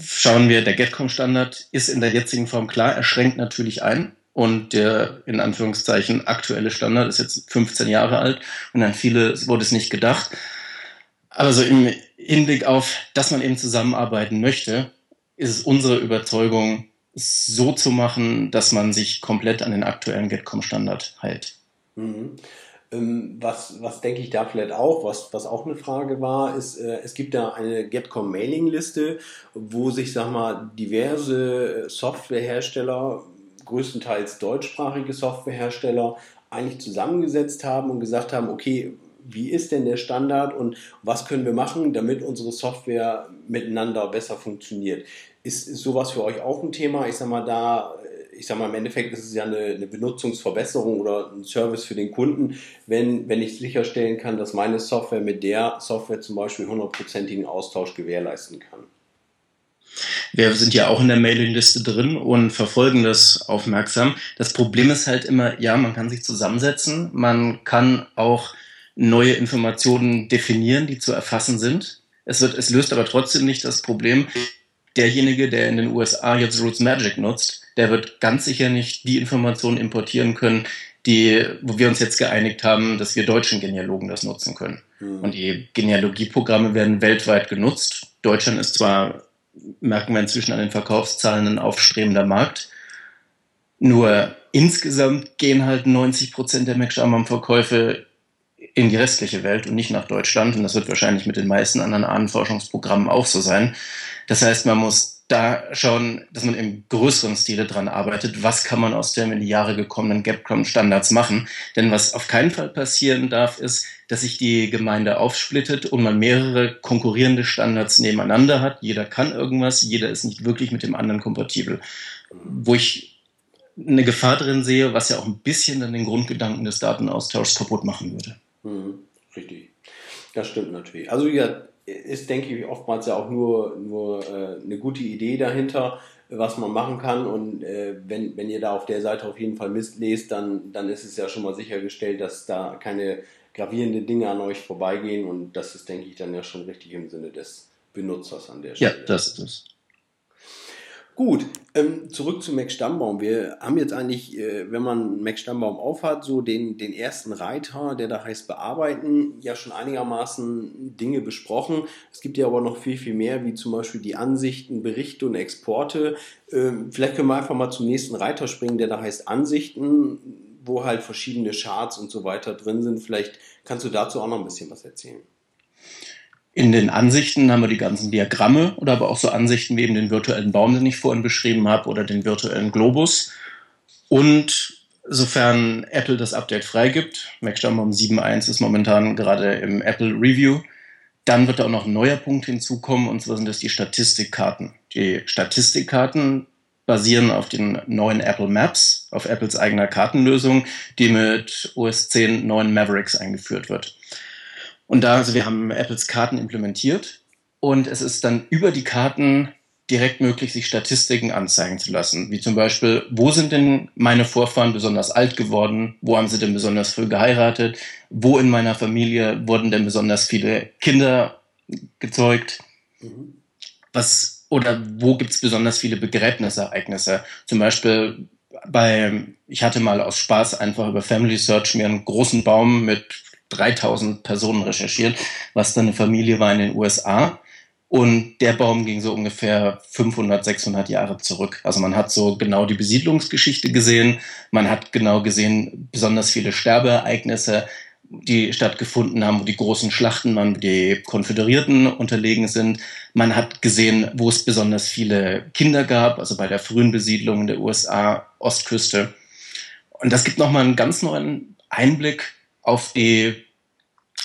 schauen wir, der GetCom-Standard ist in der jetzigen Form klar, er schränkt natürlich ein. Und der in Anführungszeichen aktuelle Standard ist jetzt 15 Jahre alt und an viele wurde es nicht gedacht. Aber so im Hinblick auf, dass man eben zusammenarbeiten möchte, ist es unsere Überzeugung, es so zu machen, dass man sich komplett an den aktuellen Getcom-Standard hält. Mhm. Ähm, was, was denke ich da vielleicht auch, was, was auch eine Frage war, ist, äh, es gibt da eine Getcom-Mailing-Liste, wo sich, sag mal, diverse Softwarehersteller, größtenteils deutschsprachige Softwarehersteller, eigentlich zusammengesetzt haben und gesagt haben, okay, wie ist denn der Standard und was können wir machen, damit unsere Software miteinander besser funktioniert. Ist, ist sowas für euch auch ein Thema? Ich sag mal, da ich sage mal, im Endeffekt ist es ja eine, eine, Benutzungsverbesserung oder ein Service für den Kunden, wenn, wenn ich sicherstellen kann, dass meine Software mit der Software zum Beispiel hundertprozentigen Austausch gewährleisten kann. Wir sind ja auch in der Mailingliste drin und verfolgen das aufmerksam. Das Problem ist halt immer, ja, man kann sich zusammensetzen, man kann auch neue Informationen definieren, die zu erfassen sind. Es, wird, es löst aber trotzdem nicht das Problem, derjenige, der in den USA jetzt Roots Magic nutzt, der wird ganz sicher nicht die Informationen importieren können, die, wo wir uns jetzt geeinigt haben, dass wir deutschen Genealogen das nutzen können. Mhm. Und die Genealogieprogramme werden weltweit genutzt. Deutschland ist zwar, merken wir inzwischen an den Verkaufszahlen, ein aufstrebender Markt. Nur insgesamt gehen halt 90 Prozent der MacShaman-Verkäufe in die restliche Welt und nicht nach Deutschland. Und das wird wahrscheinlich mit den meisten anderen Ahnenforschungsprogrammen auch so sein. Das heißt, man muss da schauen, dass man im größeren Stile dran arbeitet. Was kann man aus dem in die Jahre gekommenen GapCom-Standards machen? Denn was auf keinen Fall passieren darf, ist, dass sich die Gemeinde aufsplittet und man mehrere konkurrierende Standards nebeneinander hat. Jeder kann irgendwas, jeder ist nicht wirklich mit dem anderen kompatibel. Wo ich eine Gefahr drin sehe, was ja auch ein bisschen dann den Grundgedanken des Datenaustauschs kaputt machen würde. Mhm, richtig. Das stimmt natürlich. Also ja, ist, denke ich, oftmals ja auch nur, nur äh, eine gute Idee dahinter, was man machen kann. Und äh, wenn, wenn ihr da auf der Seite auf jeden Fall Mist lest, dann, dann ist es ja schon mal sichergestellt, dass da keine gravierenden Dinge an euch vorbeigehen. Und das ist, denke ich, dann ja schon richtig im Sinne des Benutzers an der Stelle. Ja, das ist es. Gut, ähm, zurück zu Mac Stammbaum. Wir haben jetzt eigentlich, äh, wenn man Mac Stammbaum aufhat, so den, den ersten Reiter, der da heißt Bearbeiten, ja schon einigermaßen Dinge besprochen. Es gibt ja aber noch viel, viel mehr, wie zum Beispiel die Ansichten, Berichte und Exporte. Ähm, vielleicht können wir einfach mal zum nächsten Reiter springen, der da heißt Ansichten, wo halt verschiedene Charts und so weiter drin sind. Vielleicht kannst du dazu auch noch ein bisschen was erzählen. In den Ansichten haben wir die ganzen Diagramme oder aber auch so Ansichten wie eben den virtuellen Baum, den ich vorhin beschrieben habe, oder den virtuellen Globus. Und sofern Apple das Update freigibt, Mac Stammbaum 7.1 ist momentan gerade im Apple Review, dann wird da auch noch ein neuer Punkt hinzukommen, und zwar sind das die Statistikkarten. Die Statistikkarten basieren auf den neuen Apple Maps, auf Apples eigener Kartenlösung, die mit OS 10 neuen Mavericks eingeführt wird. Und da, also wir haben Apples Karten implementiert und es ist dann über die Karten direkt möglich, sich Statistiken anzeigen zu lassen. Wie zum Beispiel, wo sind denn meine Vorfahren besonders alt geworden? Wo haben sie denn besonders früh geheiratet? Wo in meiner Familie wurden denn besonders viele Kinder gezeugt? Was, oder wo gibt es besonders viele Begräbnisereignisse? Zum Beispiel bei, ich hatte mal aus Spaß einfach über Family Search mir einen großen Baum mit 3000 Personen recherchiert, was dann eine Familie war in den USA. Und der Baum ging so ungefähr 500, 600 Jahre zurück. Also man hat so genau die Besiedlungsgeschichte gesehen. Man hat genau gesehen, besonders viele Sterbeereignisse, die stattgefunden haben, wo die großen Schlachten waren, wo die Konföderierten unterlegen sind. Man hat gesehen, wo es besonders viele Kinder gab, also bei der frühen Besiedlung in der USA, Ostküste. Und das gibt nochmal einen ganz neuen Einblick auf die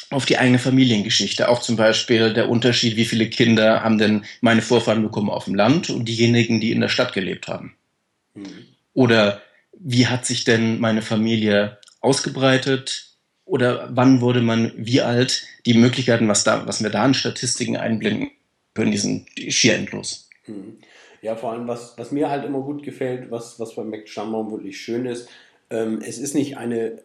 auf die eigene Familiengeschichte. Auch zum Beispiel der Unterschied, wie viele Kinder haben denn meine Vorfahren bekommen auf dem Land und diejenigen, die in der Stadt gelebt haben. Mhm. Oder wie hat sich denn meine Familie ausgebreitet? Oder wann wurde man wie alt? Die Möglichkeiten, was, da, was wir da an Statistiken einblenden können, die sind schier endlos. Mhm. Ja, vor allem, was, was mir halt immer gut gefällt, was, was bei Mac wirklich schön ist, ähm, es ist nicht eine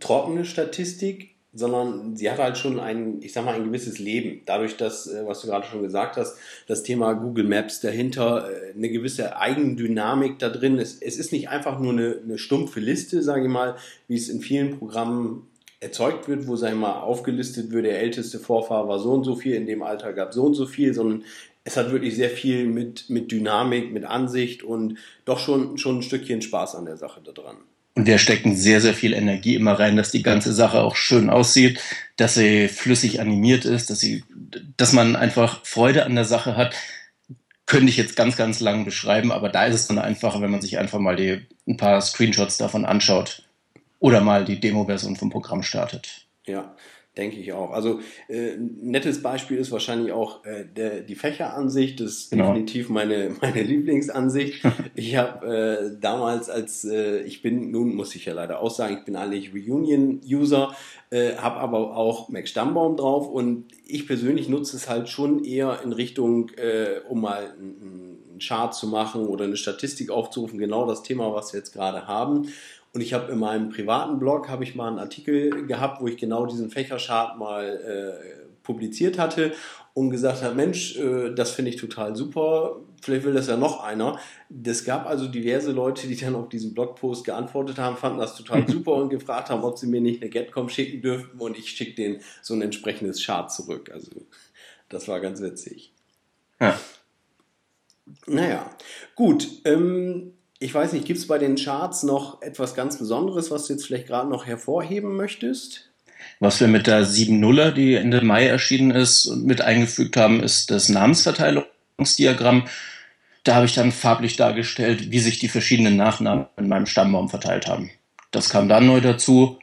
trockene Statistik, sondern sie hat halt schon ein, ich sag mal, ein gewisses Leben. Dadurch, dass, äh, was du gerade schon gesagt hast, das Thema Google Maps dahinter, äh, eine gewisse Eigendynamik da drin. Es, es ist nicht einfach nur eine, eine stumpfe Liste, sage ich mal, wie es in vielen Programmen erzeugt wird, wo, sag ich mal, aufgelistet wird, der älteste Vorfahr war so und so viel, in dem Alter gab so und so viel, sondern es hat wirklich sehr viel mit, mit Dynamik, mit Ansicht und doch schon, schon ein Stückchen Spaß an der Sache da dran. Und wir stecken sehr, sehr viel Energie immer rein, dass die ganze Sache auch schön aussieht, dass sie flüssig animiert ist, dass sie, dass man einfach Freude an der Sache hat. Könnte ich jetzt ganz, ganz lang beschreiben, aber da ist es dann einfacher, wenn man sich einfach mal die, ein paar Screenshots davon anschaut oder mal die Demo-Version vom Programm startet. Ja, Denke ich auch. Also äh, ein nettes Beispiel ist wahrscheinlich auch äh, der, die Fächeransicht. Das ist genau. definitiv meine, meine Lieblingsansicht. ich habe äh, damals, als äh, ich bin, nun muss ich ja leider auch sagen, ich bin eigentlich Reunion-User, äh, habe aber auch Mac Stammbaum drauf und ich persönlich nutze es halt schon eher in Richtung, äh, um mal einen Chart zu machen oder eine Statistik aufzurufen, genau das Thema, was wir jetzt gerade haben. Und ich habe in meinem privaten Blog habe ich mal einen Artikel gehabt, wo ich genau diesen Fächerchart mal äh, publiziert hatte und gesagt habe, Mensch, äh, das finde ich total super, vielleicht will das ja noch einer. Es gab also diverse Leute, die dann auf diesen Blogpost geantwortet haben, fanden das total super und gefragt haben, ob sie mir nicht eine Getcom schicken dürften und ich schicke denen so ein entsprechendes Chart zurück. Also das war ganz witzig. Ja. Naja, gut. Ähm, ich weiß nicht, gibt es bei den Charts noch etwas ganz Besonderes, was du jetzt vielleicht gerade noch hervorheben möchtest? Was wir mit der 7.0er, die Ende Mai erschienen ist, mit eingefügt haben, ist das Namensverteilungsdiagramm. Da habe ich dann farblich dargestellt, wie sich die verschiedenen Nachnamen in meinem Stammbaum verteilt haben. Das kam dann neu dazu.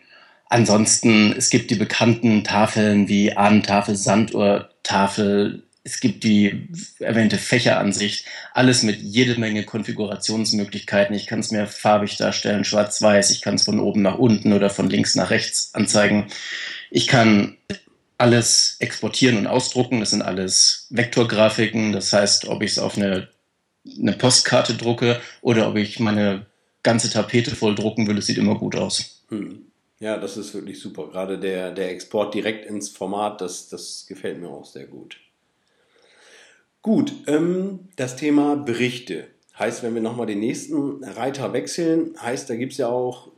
Ansonsten, es gibt die bekannten Tafeln wie Ahnentafel, Sanduhr, Tafel, es gibt die erwähnte Fächeransicht, alles mit jede Menge Konfigurationsmöglichkeiten. Ich kann es mir farbig darstellen, schwarz-weiß, ich kann es von oben nach unten oder von links nach rechts anzeigen. Ich kann alles exportieren und ausdrucken. Das sind alles Vektorgrafiken. Das heißt, ob ich es auf eine, eine Postkarte drucke oder ob ich meine ganze Tapete voll drucken will, es sieht immer gut aus. Hm. Ja, das ist wirklich super. Gerade der, der Export direkt ins Format, das, das gefällt mir auch sehr gut. Gut, ähm, das Thema Berichte. Heißt, wenn wir nochmal den nächsten Reiter wechseln, heißt, da gibt es ja auch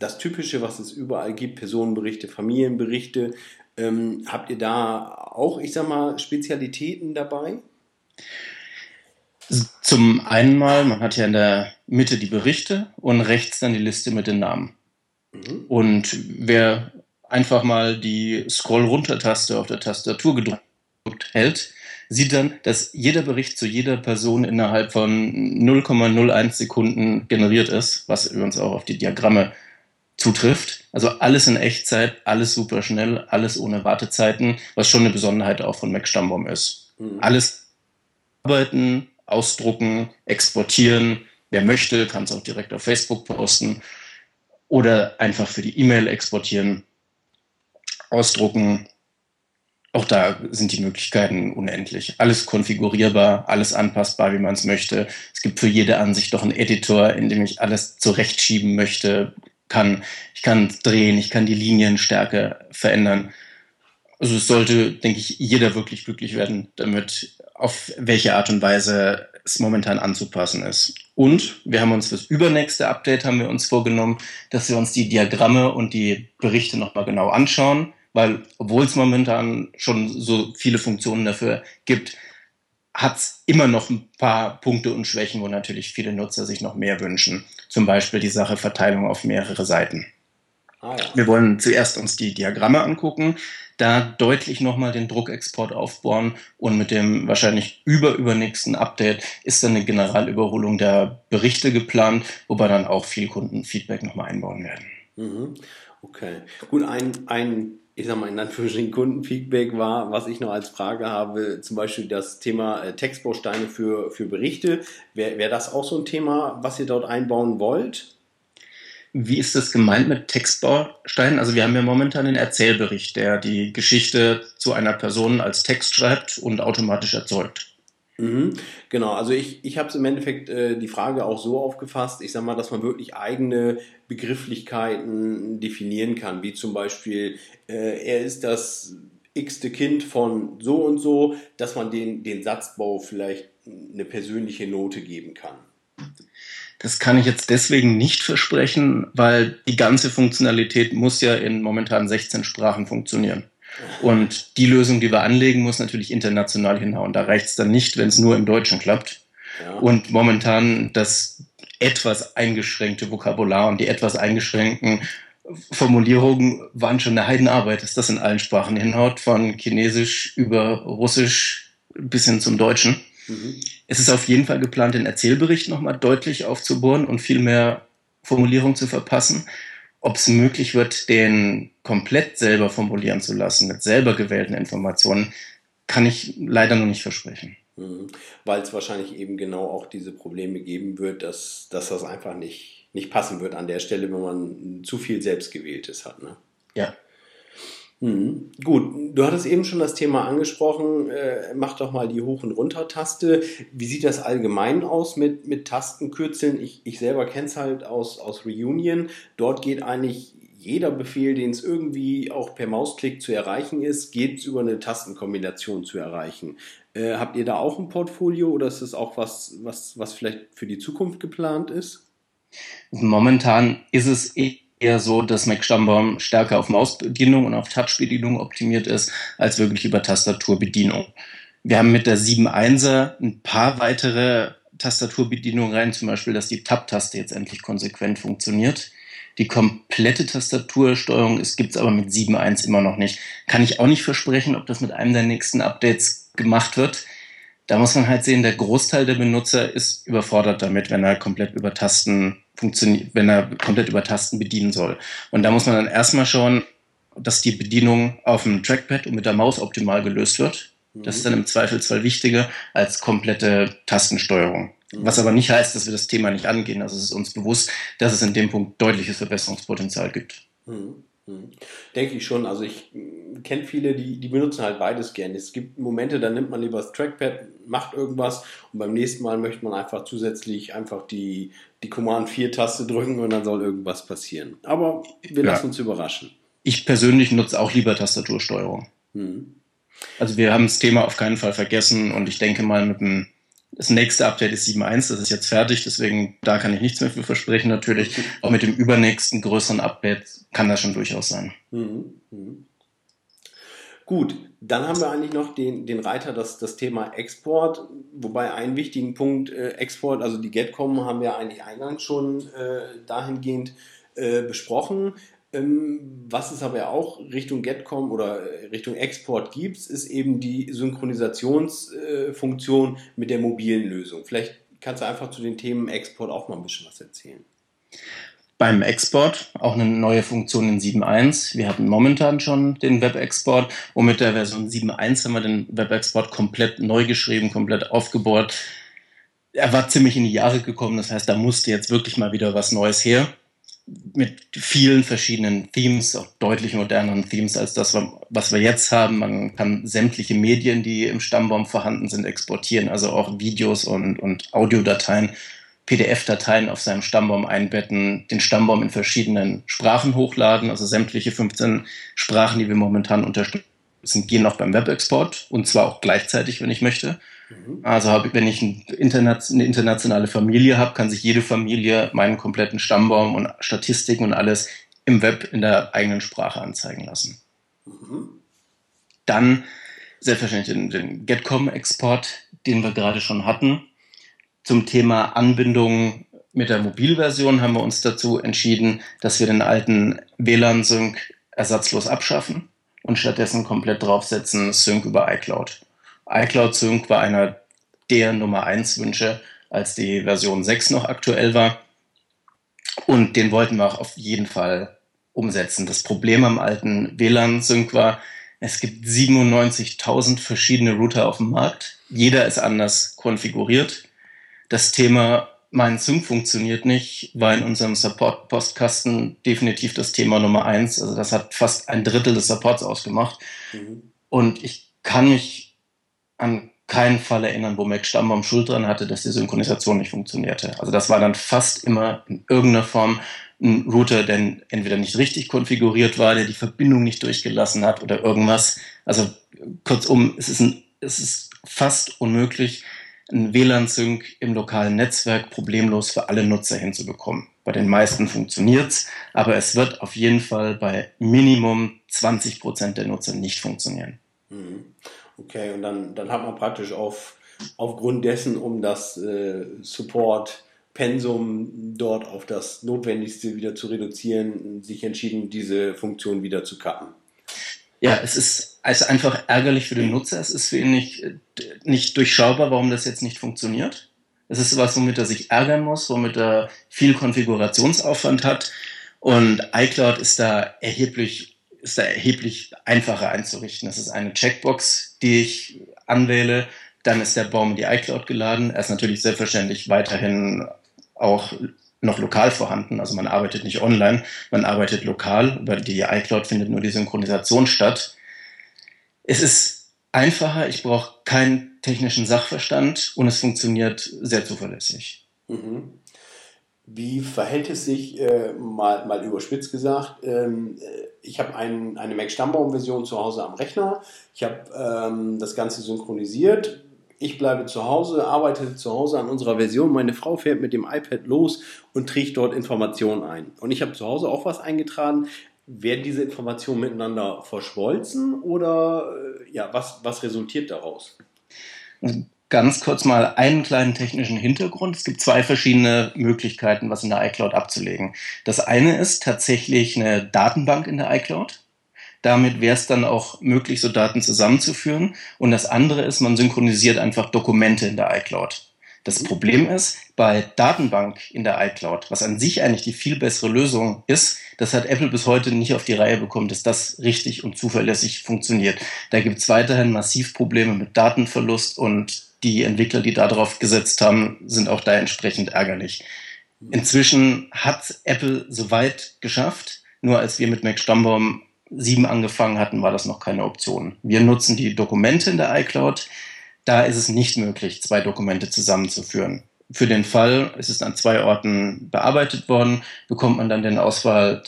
das Typische, was es überall gibt, Personenberichte, Familienberichte. Ähm, habt ihr da auch, ich sag mal, Spezialitäten dabei? Zum einen mal, man hat ja in der Mitte die Berichte und rechts dann die Liste mit den Namen. Mhm. Und wer einfach mal die Scroll-Runter-Taste auf der Tastatur gedrückt hält, sieht dann, dass jeder Bericht zu jeder Person innerhalb von 0,01 Sekunden generiert ist, was übrigens auch auf die Diagramme zutrifft. Also alles in Echtzeit, alles super schnell, alles ohne Wartezeiten, was schon eine Besonderheit auch von Mac Stammbaum ist. Mhm. Alles arbeiten, ausdrucken, exportieren. Wer möchte, kann es auch direkt auf Facebook posten oder einfach für die E-Mail exportieren, ausdrucken, auch da sind die Möglichkeiten unendlich. Alles konfigurierbar, alles anpassbar, wie man es möchte. Es gibt für jede Ansicht doch einen Editor, in dem ich alles zurechtschieben möchte, kann. Ich kann drehen, ich kann die Linienstärke verändern. Also es sollte, denke ich, jeder wirklich glücklich werden, damit auf welche Art und Weise es momentan anzupassen ist. Und wir haben uns fürs übernächste Update haben wir uns vorgenommen, dass wir uns die Diagramme und die Berichte nochmal genau anschauen weil obwohl es momentan schon so viele Funktionen dafür gibt, hat es immer noch ein paar Punkte und Schwächen, wo natürlich viele Nutzer sich noch mehr wünschen. Zum Beispiel die Sache Verteilung auf mehrere Seiten. Ah, ja. Wir wollen zuerst uns die Diagramme angucken, da deutlich nochmal den Druckexport aufbauen und mit dem wahrscheinlich überübernächsten Update ist dann eine Generalüberholung der Berichte geplant, wobei dann auch viel Kundenfeedback nochmal einbauen werden. Mhm. Okay, gut, ein, ein ich sag mal, in Anführungsstrichen Kundenfeedback war, was ich noch als Frage habe, zum Beispiel das Thema äh, Textbausteine für, für Berichte. Wäre wär das auch so ein Thema, was ihr dort einbauen wollt? Wie ist das gemeint mit Textbausteinen? Also wir haben ja momentan den Erzählbericht, der die Geschichte zu einer Person als Text schreibt und automatisch erzeugt. Mhm, genau, also ich, ich habe es im Endeffekt äh, die Frage auch so aufgefasst, ich sage mal, dass man wirklich eigene Begrifflichkeiten definieren kann, wie zum Beispiel, äh, er ist das x-te Kind von so und so, dass man den, den Satzbau vielleicht eine persönliche Note geben kann. Das kann ich jetzt deswegen nicht versprechen, weil die ganze Funktionalität muss ja in momentan 16 Sprachen funktionieren. Und die Lösung, die wir anlegen, muss natürlich international hinhauen. Da reicht es dann nicht, wenn es nur im Deutschen klappt. Ja. Und momentan das etwas eingeschränkte Vokabular und die etwas eingeschränkten Formulierungen waren schon eine Heidenarbeit, dass das in allen Sprachen hinhaut, von Chinesisch über Russisch bis hin zum Deutschen. Mhm. Es ist auf jeden Fall geplant, den Erzählbericht nochmal deutlich aufzubohren und viel mehr Formulierung zu verpassen. Ob es möglich wird, den komplett selber formulieren zu lassen, mit selber gewählten Informationen, kann ich leider noch nicht versprechen. Mhm. Weil es wahrscheinlich eben genau auch diese Probleme geben wird, dass, dass das einfach nicht, nicht passen wird an der Stelle, wenn man zu viel Selbstgewähltes hat. Ne? Ja. Mhm. Gut, du hattest eben schon das Thema angesprochen, äh, mach doch mal die Hoch- und Runter-Taste. Wie sieht das allgemein aus mit, mit Tastenkürzeln? Ich, ich selber kenne es halt aus, aus Reunion. Dort geht eigentlich jeder Befehl, den es irgendwie auch per Mausklick zu erreichen ist, geht es über eine Tastenkombination zu erreichen. Äh, habt ihr da auch ein Portfolio oder ist das auch was, was, was vielleicht für die Zukunft geplant ist? Momentan ist es eher so, dass Mac Stammbaum stärker auf Mausbedienung und auf Touchbedienung optimiert ist, als wirklich über Tastaturbedienung. Wir haben mit der 7.1er ein paar weitere Tastaturbedienungen rein, zum Beispiel, dass die Tab-Taste jetzt endlich konsequent funktioniert. Die komplette Tastatursteuerung gibt es aber mit 7.1 immer noch nicht. Kann ich auch nicht versprechen, ob das mit einem der nächsten Updates gemacht wird. Da muss man halt sehen, der Großteil der Benutzer ist überfordert damit, wenn er komplett über Tasten funktioniert, wenn er komplett über Tasten bedienen soll. Und da muss man dann erstmal schauen, dass die Bedienung auf dem Trackpad und mit der Maus optimal gelöst wird. Das ist dann im Zweifelsfall wichtiger als komplette Tastensteuerung. Mhm. Was aber nicht heißt, dass wir das Thema nicht angehen. Also es ist uns bewusst, dass es in dem Punkt deutliches Verbesserungspotenzial gibt. Mhm. Mhm. Denke ich schon. Also ich kenne viele, die, die benutzen halt beides gerne. Es gibt Momente, da nimmt man lieber das Trackpad, macht irgendwas und beim nächsten Mal möchte man einfach zusätzlich einfach die, die Command-4-Taste drücken und dann soll irgendwas passieren. Aber wir ja. lassen uns überraschen. Ich persönlich nutze auch lieber Tastatursteuerung. Mhm. Also wir haben das Thema auf keinen Fall vergessen und ich denke mal mit dem das nächste Update ist 7.1, das ist jetzt fertig, deswegen da kann ich nichts mehr für versprechen natürlich. Auch mit dem übernächsten größeren Update kann das schon durchaus sein. Mhm. Mhm. Gut, dann haben wir eigentlich noch den, den Reiter, das, das Thema Export, wobei einen wichtigen Punkt äh, Export, also die Getcom haben wir eigentlich eingangs schon äh, dahingehend äh, besprochen. Ähm, was es aber auch Richtung Getcom oder äh, Richtung Export gibt, ist eben die Synchronisationsfunktion mit der mobilen Lösung. Vielleicht kannst du einfach zu den Themen Export auch mal ein bisschen was erzählen. Beim Export auch eine neue Funktion in 7.1. Wir hatten momentan schon den Web-Export und mit der Version 7.1 haben wir den Web-Export komplett neu geschrieben, komplett aufgebohrt. Er war ziemlich in die Jahre gekommen, das heißt, da musste jetzt wirklich mal wieder was Neues her mit vielen verschiedenen Themes, auch deutlich moderneren Themes als das, was wir jetzt haben. Man kann sämtliche Medien, die im Stammbaum vorhanden sind, exportieren, also auch Videos und, und Audiodateien, PDF-Dateien auf seinem Stammbaum einbetten, den Stammbaum in verschiedenen Sprachen hochladen, also sämtliche 15 Sprachen, die wir momentan unterstützen, gehen auch beim Webexport und zwar auch gleichzeitig, wenn ich möchte. Mhm. Also hab, wenn ich ein eine internationale Familie habe, kann sich jede Familie meinen kompletten Stammbaum und Statistiken und alles im Web in der eigenen Sprache anzeigen lassen. Mhm. Dann selbstverständlich den, den Getcom-Export, den wir gerade schon hatten. Zum Thema Anbindung mit der Mobilversion haben wir uns dazu entschieden, dass wir den alten WLAN-Sync ersatzlos abschaffen und stattdessen komplett draufsetzen Sync über iCloud iCloud Sync war einer der Nummer 1 Wünsche, als die Version 6 noch aktuell war. Und den wollten wir auch auf jeden Fall umsetzen. Das Problem am alten WLAN-Sync war, es gibt 97.000 verschiedene Router auf dem Markt. Jeder ist anders konfiguriert. Das Thema mein Sync funktioniert nicht, war in unserem Support-Postkasten definitiv das Thema Nummer eins. Also das hat fast ein Drittel des Supports ausgemacht. Mhm. Und ich kann mich an keinen Fall erinnern, wo Mac Stammbaum Schuld dran hatte, dass die Synchronisation nicht funktionierte. Also das war dann fast immer in irgendeiner Form ein Router, der entweder nicht richtig konfiguriert war, der die Verbindung nicht durchgelassen hat oder irgendwas. Also kurzum, es ist, ein, es ist fast unmöglich, ein WLAN-Sync im lokalen Netzwerk problemlos für alle Nutzer hinzubekommen. Bei den meisten funktioniert's, aber es wird auf jeden Fall bei Minimum 20 Prozent der Nutzer nicht funktionieren. Mhm. Okay, und dann, dann hat man praktisch auf, aufgrund dessen, um das äh, Support-Pensum dort auf das Notwendigste wieder zu reduzieren, sich entschieden, diese Funktion wieder zu cutten. Ja, es ist also einfach ärgerlich für den Nutzer. Es ist für ihn nicht, nicht durchschaubar, warum das jetzt nicht funktioniert. Es ist was, womit er sich ärgern muss, womit er viel Konfigurationsaufwand hat. Und iCloud ist da erheblich ist da erheblich einfacher einzurichten. Das ist eine Checkbox, die ich anwähle. Dann ist der Baum in die iCloud geladen. Er ist natürlich selbstverständlich weiterhin auch noch lokal vorhanden. Also man arbeitet nicht online, man arbeitet lokal. Über die iCloud findet nur die Synchronisation statt. Es ist einfacher, ich brauche keinen technischen Sachverstand und es funktioniert sehr zuverlässig. Mhm. Wie verhält es sich, äh, mal, mal überspitzt gesagt, ähm, äh, ich habe ein, eine Mac Stammbaum-Version zu Hause am Rechner, ich habe ähm, das Ganze synchronisiert, ich bleibe zu Hause, arbeite zu Hause an unserer Version, meine Frau fährt mit dem iPad los und trägt dort Informationen ein. Und ich habe zu Hause auch was eingetragen. Werden diese Informationen miteinander verschmolzen oder äh, ja, was, was resultiert daraus? Ganz kurz mal einen kleinen technischen Hintergrund. Es gibt zwei verschiedene Möglichkeiten, was in der iCloud abzulegen. Das eine ist tatsächlich eine Datenbank in der iCloud. Damit wäre es dann auch möglich, so Daten zusammenzuführen. Und das andere ist, man synchronisiert einfach Dokumente in der iCloud. Das Problem ist, bei Datenbank in der iCloud, was an sich eigentlich die viel bessere Lösung ist, das hat Apple bis heute nicht auf die Reihe bekommen, dass das richtig und zuverlässig funktioniert. Da gibt es weiterhin massiv Probleme mit Datenverlust und die Entwickler, die darauf gesetzt haben, sind auch da entsprechend ärgerlich. Inzwischen hat Apple soweit geschafft, nur als wir mit Mac Stammbaum 7 angefangen hatten, war das noch keine Option. Wir nutzen die Dokumente in der iCloud. Da ist es nicht möglich, zwei Dokumente zusammenzuführen. Für den Fall, es ist an zwei Orten bearbeitet worden, bekommt man dann den Auswahl,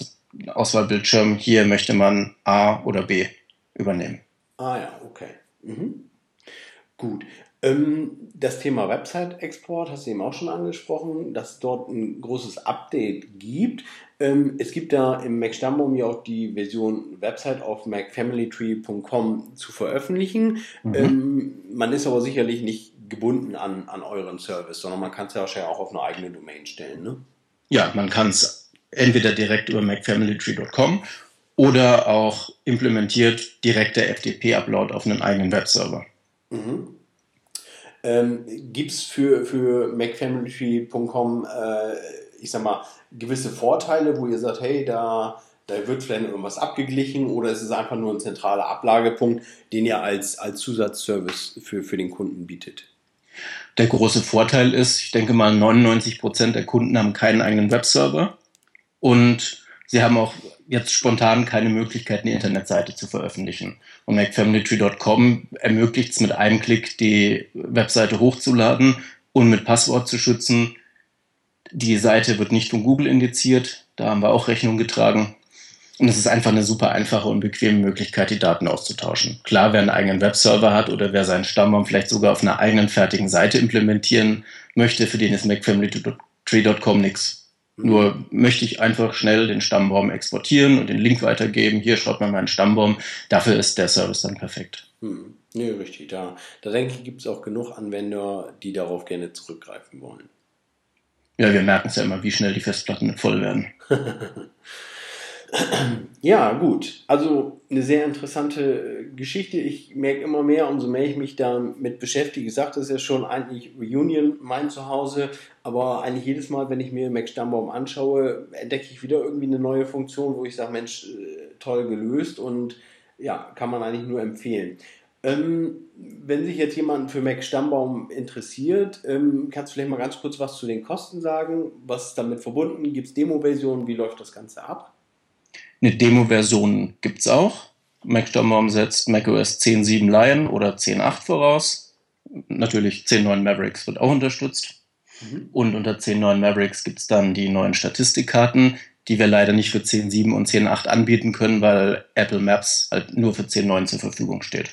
Auswahlbildschirm. Hier möchte man A oder B übernehmen. Ah ja, okay. Mhm. Gut. Ähm, das Thema Website-Export hast du eben auch schon angesprochen, dass es dort ein großes Update gibt. Ähm, es gibt da im Mac Stammbaum ja auch die Version Website auf macfamilytree.com zu veröffentlichen. Mhm. Ähm, man ist aber sicherlich nicht gebunden an, an euren Service, sondern man kann es ja auch auf eine eigene Domain stellen. Ne? Ja, man kann es entweder direkt über macfamilytree.com oder auch implementiert direkt der FTP-Upload auf einen eigenen Webserver. Mhm. Ähm, Gibt es für, für MacFamilyTree.com, äh, ich sag mal, gewisse Vorteile, wo ihr sagt, hey, da, da wird vielleicht irgendwas abgeglichen oder ist es einfach nur ein zentraler Ablagepunkt, den ihr als, als Zusatzservice für, für den Kunden bietet? Der große Vorteil ist, ich denke mal, 99 Prozent der Kunden haben keinen eigenen Webserver und sie haben auch jetzt spontan keine Möglichkeit, eine Internetseite zu veröffentlichen. Und MacFamilyTree.com ermöglicht es mit einem Klick, die Webseite hochzuladen und mit Passwort zu schützen. Die Seite wird nicht von Google indiziert, da haben wir auch Rechnung getragen. Und es ist einfach eine super einfache und bequeme Möglichkeit, die Daten auszutauschen. Klar, wer einen eigenen Webserver hat oder wer seinen Stammbaum vielleicht sogar auf einer eigenen fertigen Seite implementieren möchte, für den ist MacFamilyTree.com nichts nur möchte ich einfach schnell den Stammbaum exportieren und den Link weitergeben. Hier schaut man meinen Stammbaum. Dafür ist der Service dann perfekt. Hm. Nee, richtig. Da, da denke ich, gibt es auch genug Anwender, die darauf gerne zurückgreifen wollen. Ja, wir merken es ja immer, wie schnell die Festplatten voll werden. Ja, gut. Also eine sehr interessante Geschichte. Ich merke immer mehr, umso mehr ich mich damit beschäftige. Ich sagte es ja schon, eigentlich Reunion mein Zuhause, aber eigentlich jedes Mal, wenn ich mir Mac Stammbaum anschaue, entdecke ich wieder irgendwie eine neue Funktion, wo ich sage, Mensch, äh, toll gelöst und ja, kann man eigentlich nur empfehlen. Ähm, wenn sich jetzt jemand für Mac Stammbaum interessiert, ähm, kannst du vielleicht mal ganz kurz was zu den Kosten sagen? Was ist damit verbunden? Gibt es Demo-Versionen? Wie läuft das Ganze ab? Eine Demo-Version gibt es auch. Mac-Stammbaum setzt macOS 10.7 Lion oder 10.8 voraus. Natürlich 10.9 Mavericks wird auch unterstützt. Mhm. Und unter 10.9 Mavericks gibt es dann die neuen Statistikkarten, die wir leider nicht für 10.7 und 10.8 anbieten können, weil Apple Maps halt nur für 10.9 zur Verfügung steht.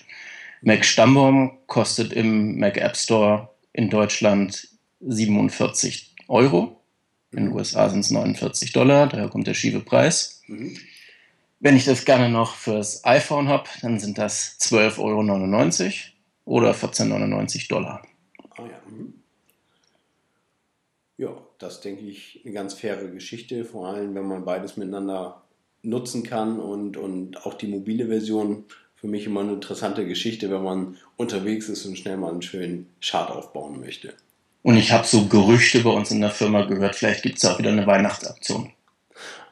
Mac Stammbaum kostet im Mac App Store in Deutschland 47 Euro. In den USA sind es 49 Dollar, daher kommt der schiefe Preis. Mhm. Wenn ich das gerne noch fürs iPhone habe, dann sind das 12,99 Euro oder 14,99 Dollar. Ah ja. Mhm. Ja, das denke ich eine ganz faire Geschichte, vor allem wenn man beides miteinander nutzen kann und, und auch die mobile Version für mich immer eine interessante Geschichte, wenn man unterwegs ist und schnell mal einen schönen Chart aufbauen möchte. Und ich habe so Gerüchte bei uns in der Firma gehört, vielleicht gibt es auch wieder eine Weihnachtsaktion.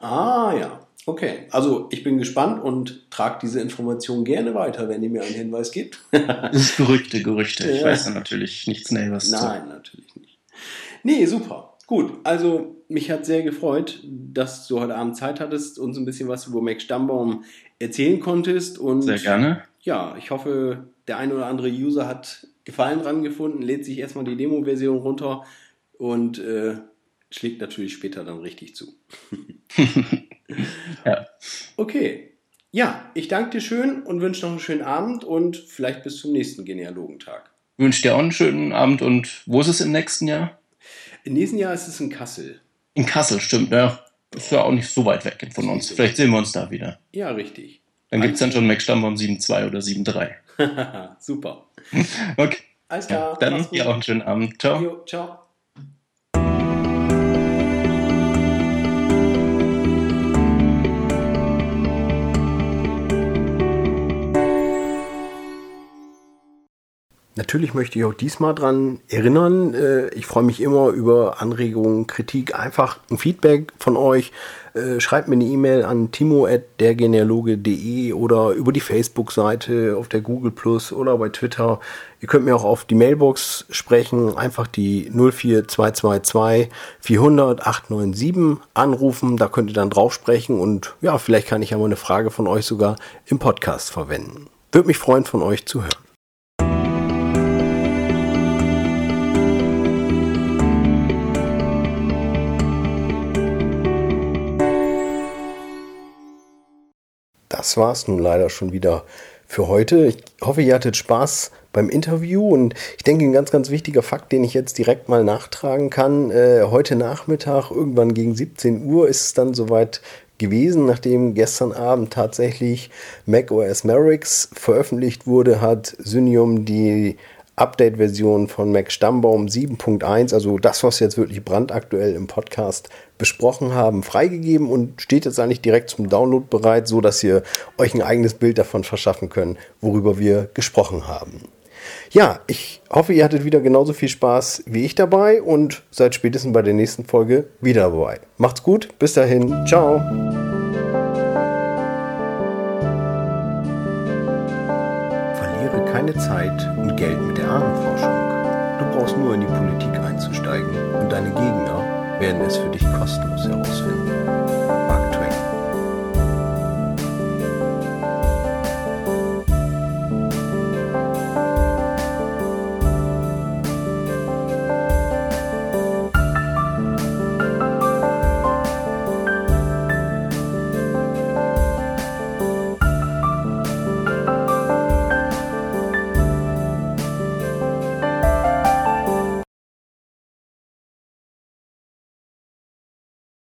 Ah ja, Okay, also ich bin gespannt und trage diese Information gerne weiter, wenn ihr mir einen Hinweis gibt. das ist Gerüchte, Gerüchte. Ich ja. weiß da natürlich nichts Näheres Nein, zu. natürlich nicht. Nee, super. Gut, also mich hat sehr gefreut, dass du heute Abend Zeit hattest, uns ein bisschen was über Mac Stammbaum erzählen konntest. Und sehr gerne. Ja, ich hoffe, der ein oder andere User hat Gefallen dran gefunden, lädt sich erstmal die Demo-Version runter und äh, schlägt natürlich später dann richtig zu. ja. Okay. Ja, ich danke dir schön und wünsche noch einen schönen Abend und vielleicht bis zum nächsten Genealogentag. Wünsche dir auch einen schönen Abend und wo ist es im nächsten Jahr? Im nächsten Jahr ist es in Kassel. In Kassel, stimmt, ja. Ist ja auch nicht so weit weg von uns. Vielleicht sehen wir uns da wieder. Ja, richtig. Dann gibt es dann schon Mac Stammbaum 7.2 oder 7.3. Super. Okay. Alles klar. Ja, dann dir auch einen schönen Abend. Ciao. Jo, ciao. Natürlich möchte ich auch diesmal dran erinnern. Äh, ich freue mich immer über Anregungen, Kritik, einfach ein Feedback von euch. Äh, schreibt mir eine E-Mail an timo.dergenealoge.de oder über die Facebook-Seite, auf der Google Plus oder bei Twitter. Ihr könnt mir auch auf die Mailbox sprechen, einfach die 04222 400 897 anrufen. Da könnt ihr dann drauf sprechen und ja, vielleicht kann ich ja mal eine Frage von euch sogar im Podcast verwenden. Würde mich freuen, von euch zu hören. Das war es nun leider schon wieder für heute. Ich hoffe, ihr hattet Spaß beim Interview und ich denke, ein ganz, ganz wichtiger Fakt, den ich jetzt direkt mal nachtragen kann. Äh, heute Nachmittag, irgendwann gegen 17 Uhr, ist es dann soweit gewesen, nachdem gestern Abend tatsächlich macOS Mavericks veröffentlicht wurde, hat Synium die Update-Version von Mac Stammbaum 7.1, also das, was jetzt wirklich brandaktuell im Podcast besprochen haben, freigegeben und steht jetzt eigentlich direkt zum Download bereit, so dass ihr euch ein eigenes Bild davon verschaffen könnt, worüber wir gesprochen haben. Ja, ich hoffe, ihr hattet wieder genauso viel Spaß wie ich dabei und seid spätestens bei der nächsten Folge wieder dabei. Macht's gut, bis dahin, ciao. keine Zeit und Geld mit der Ahnenforschung. Du brauchst nur in die Politik einzusteigen und deine Gegner werden es für dich kostenlos herausfinden.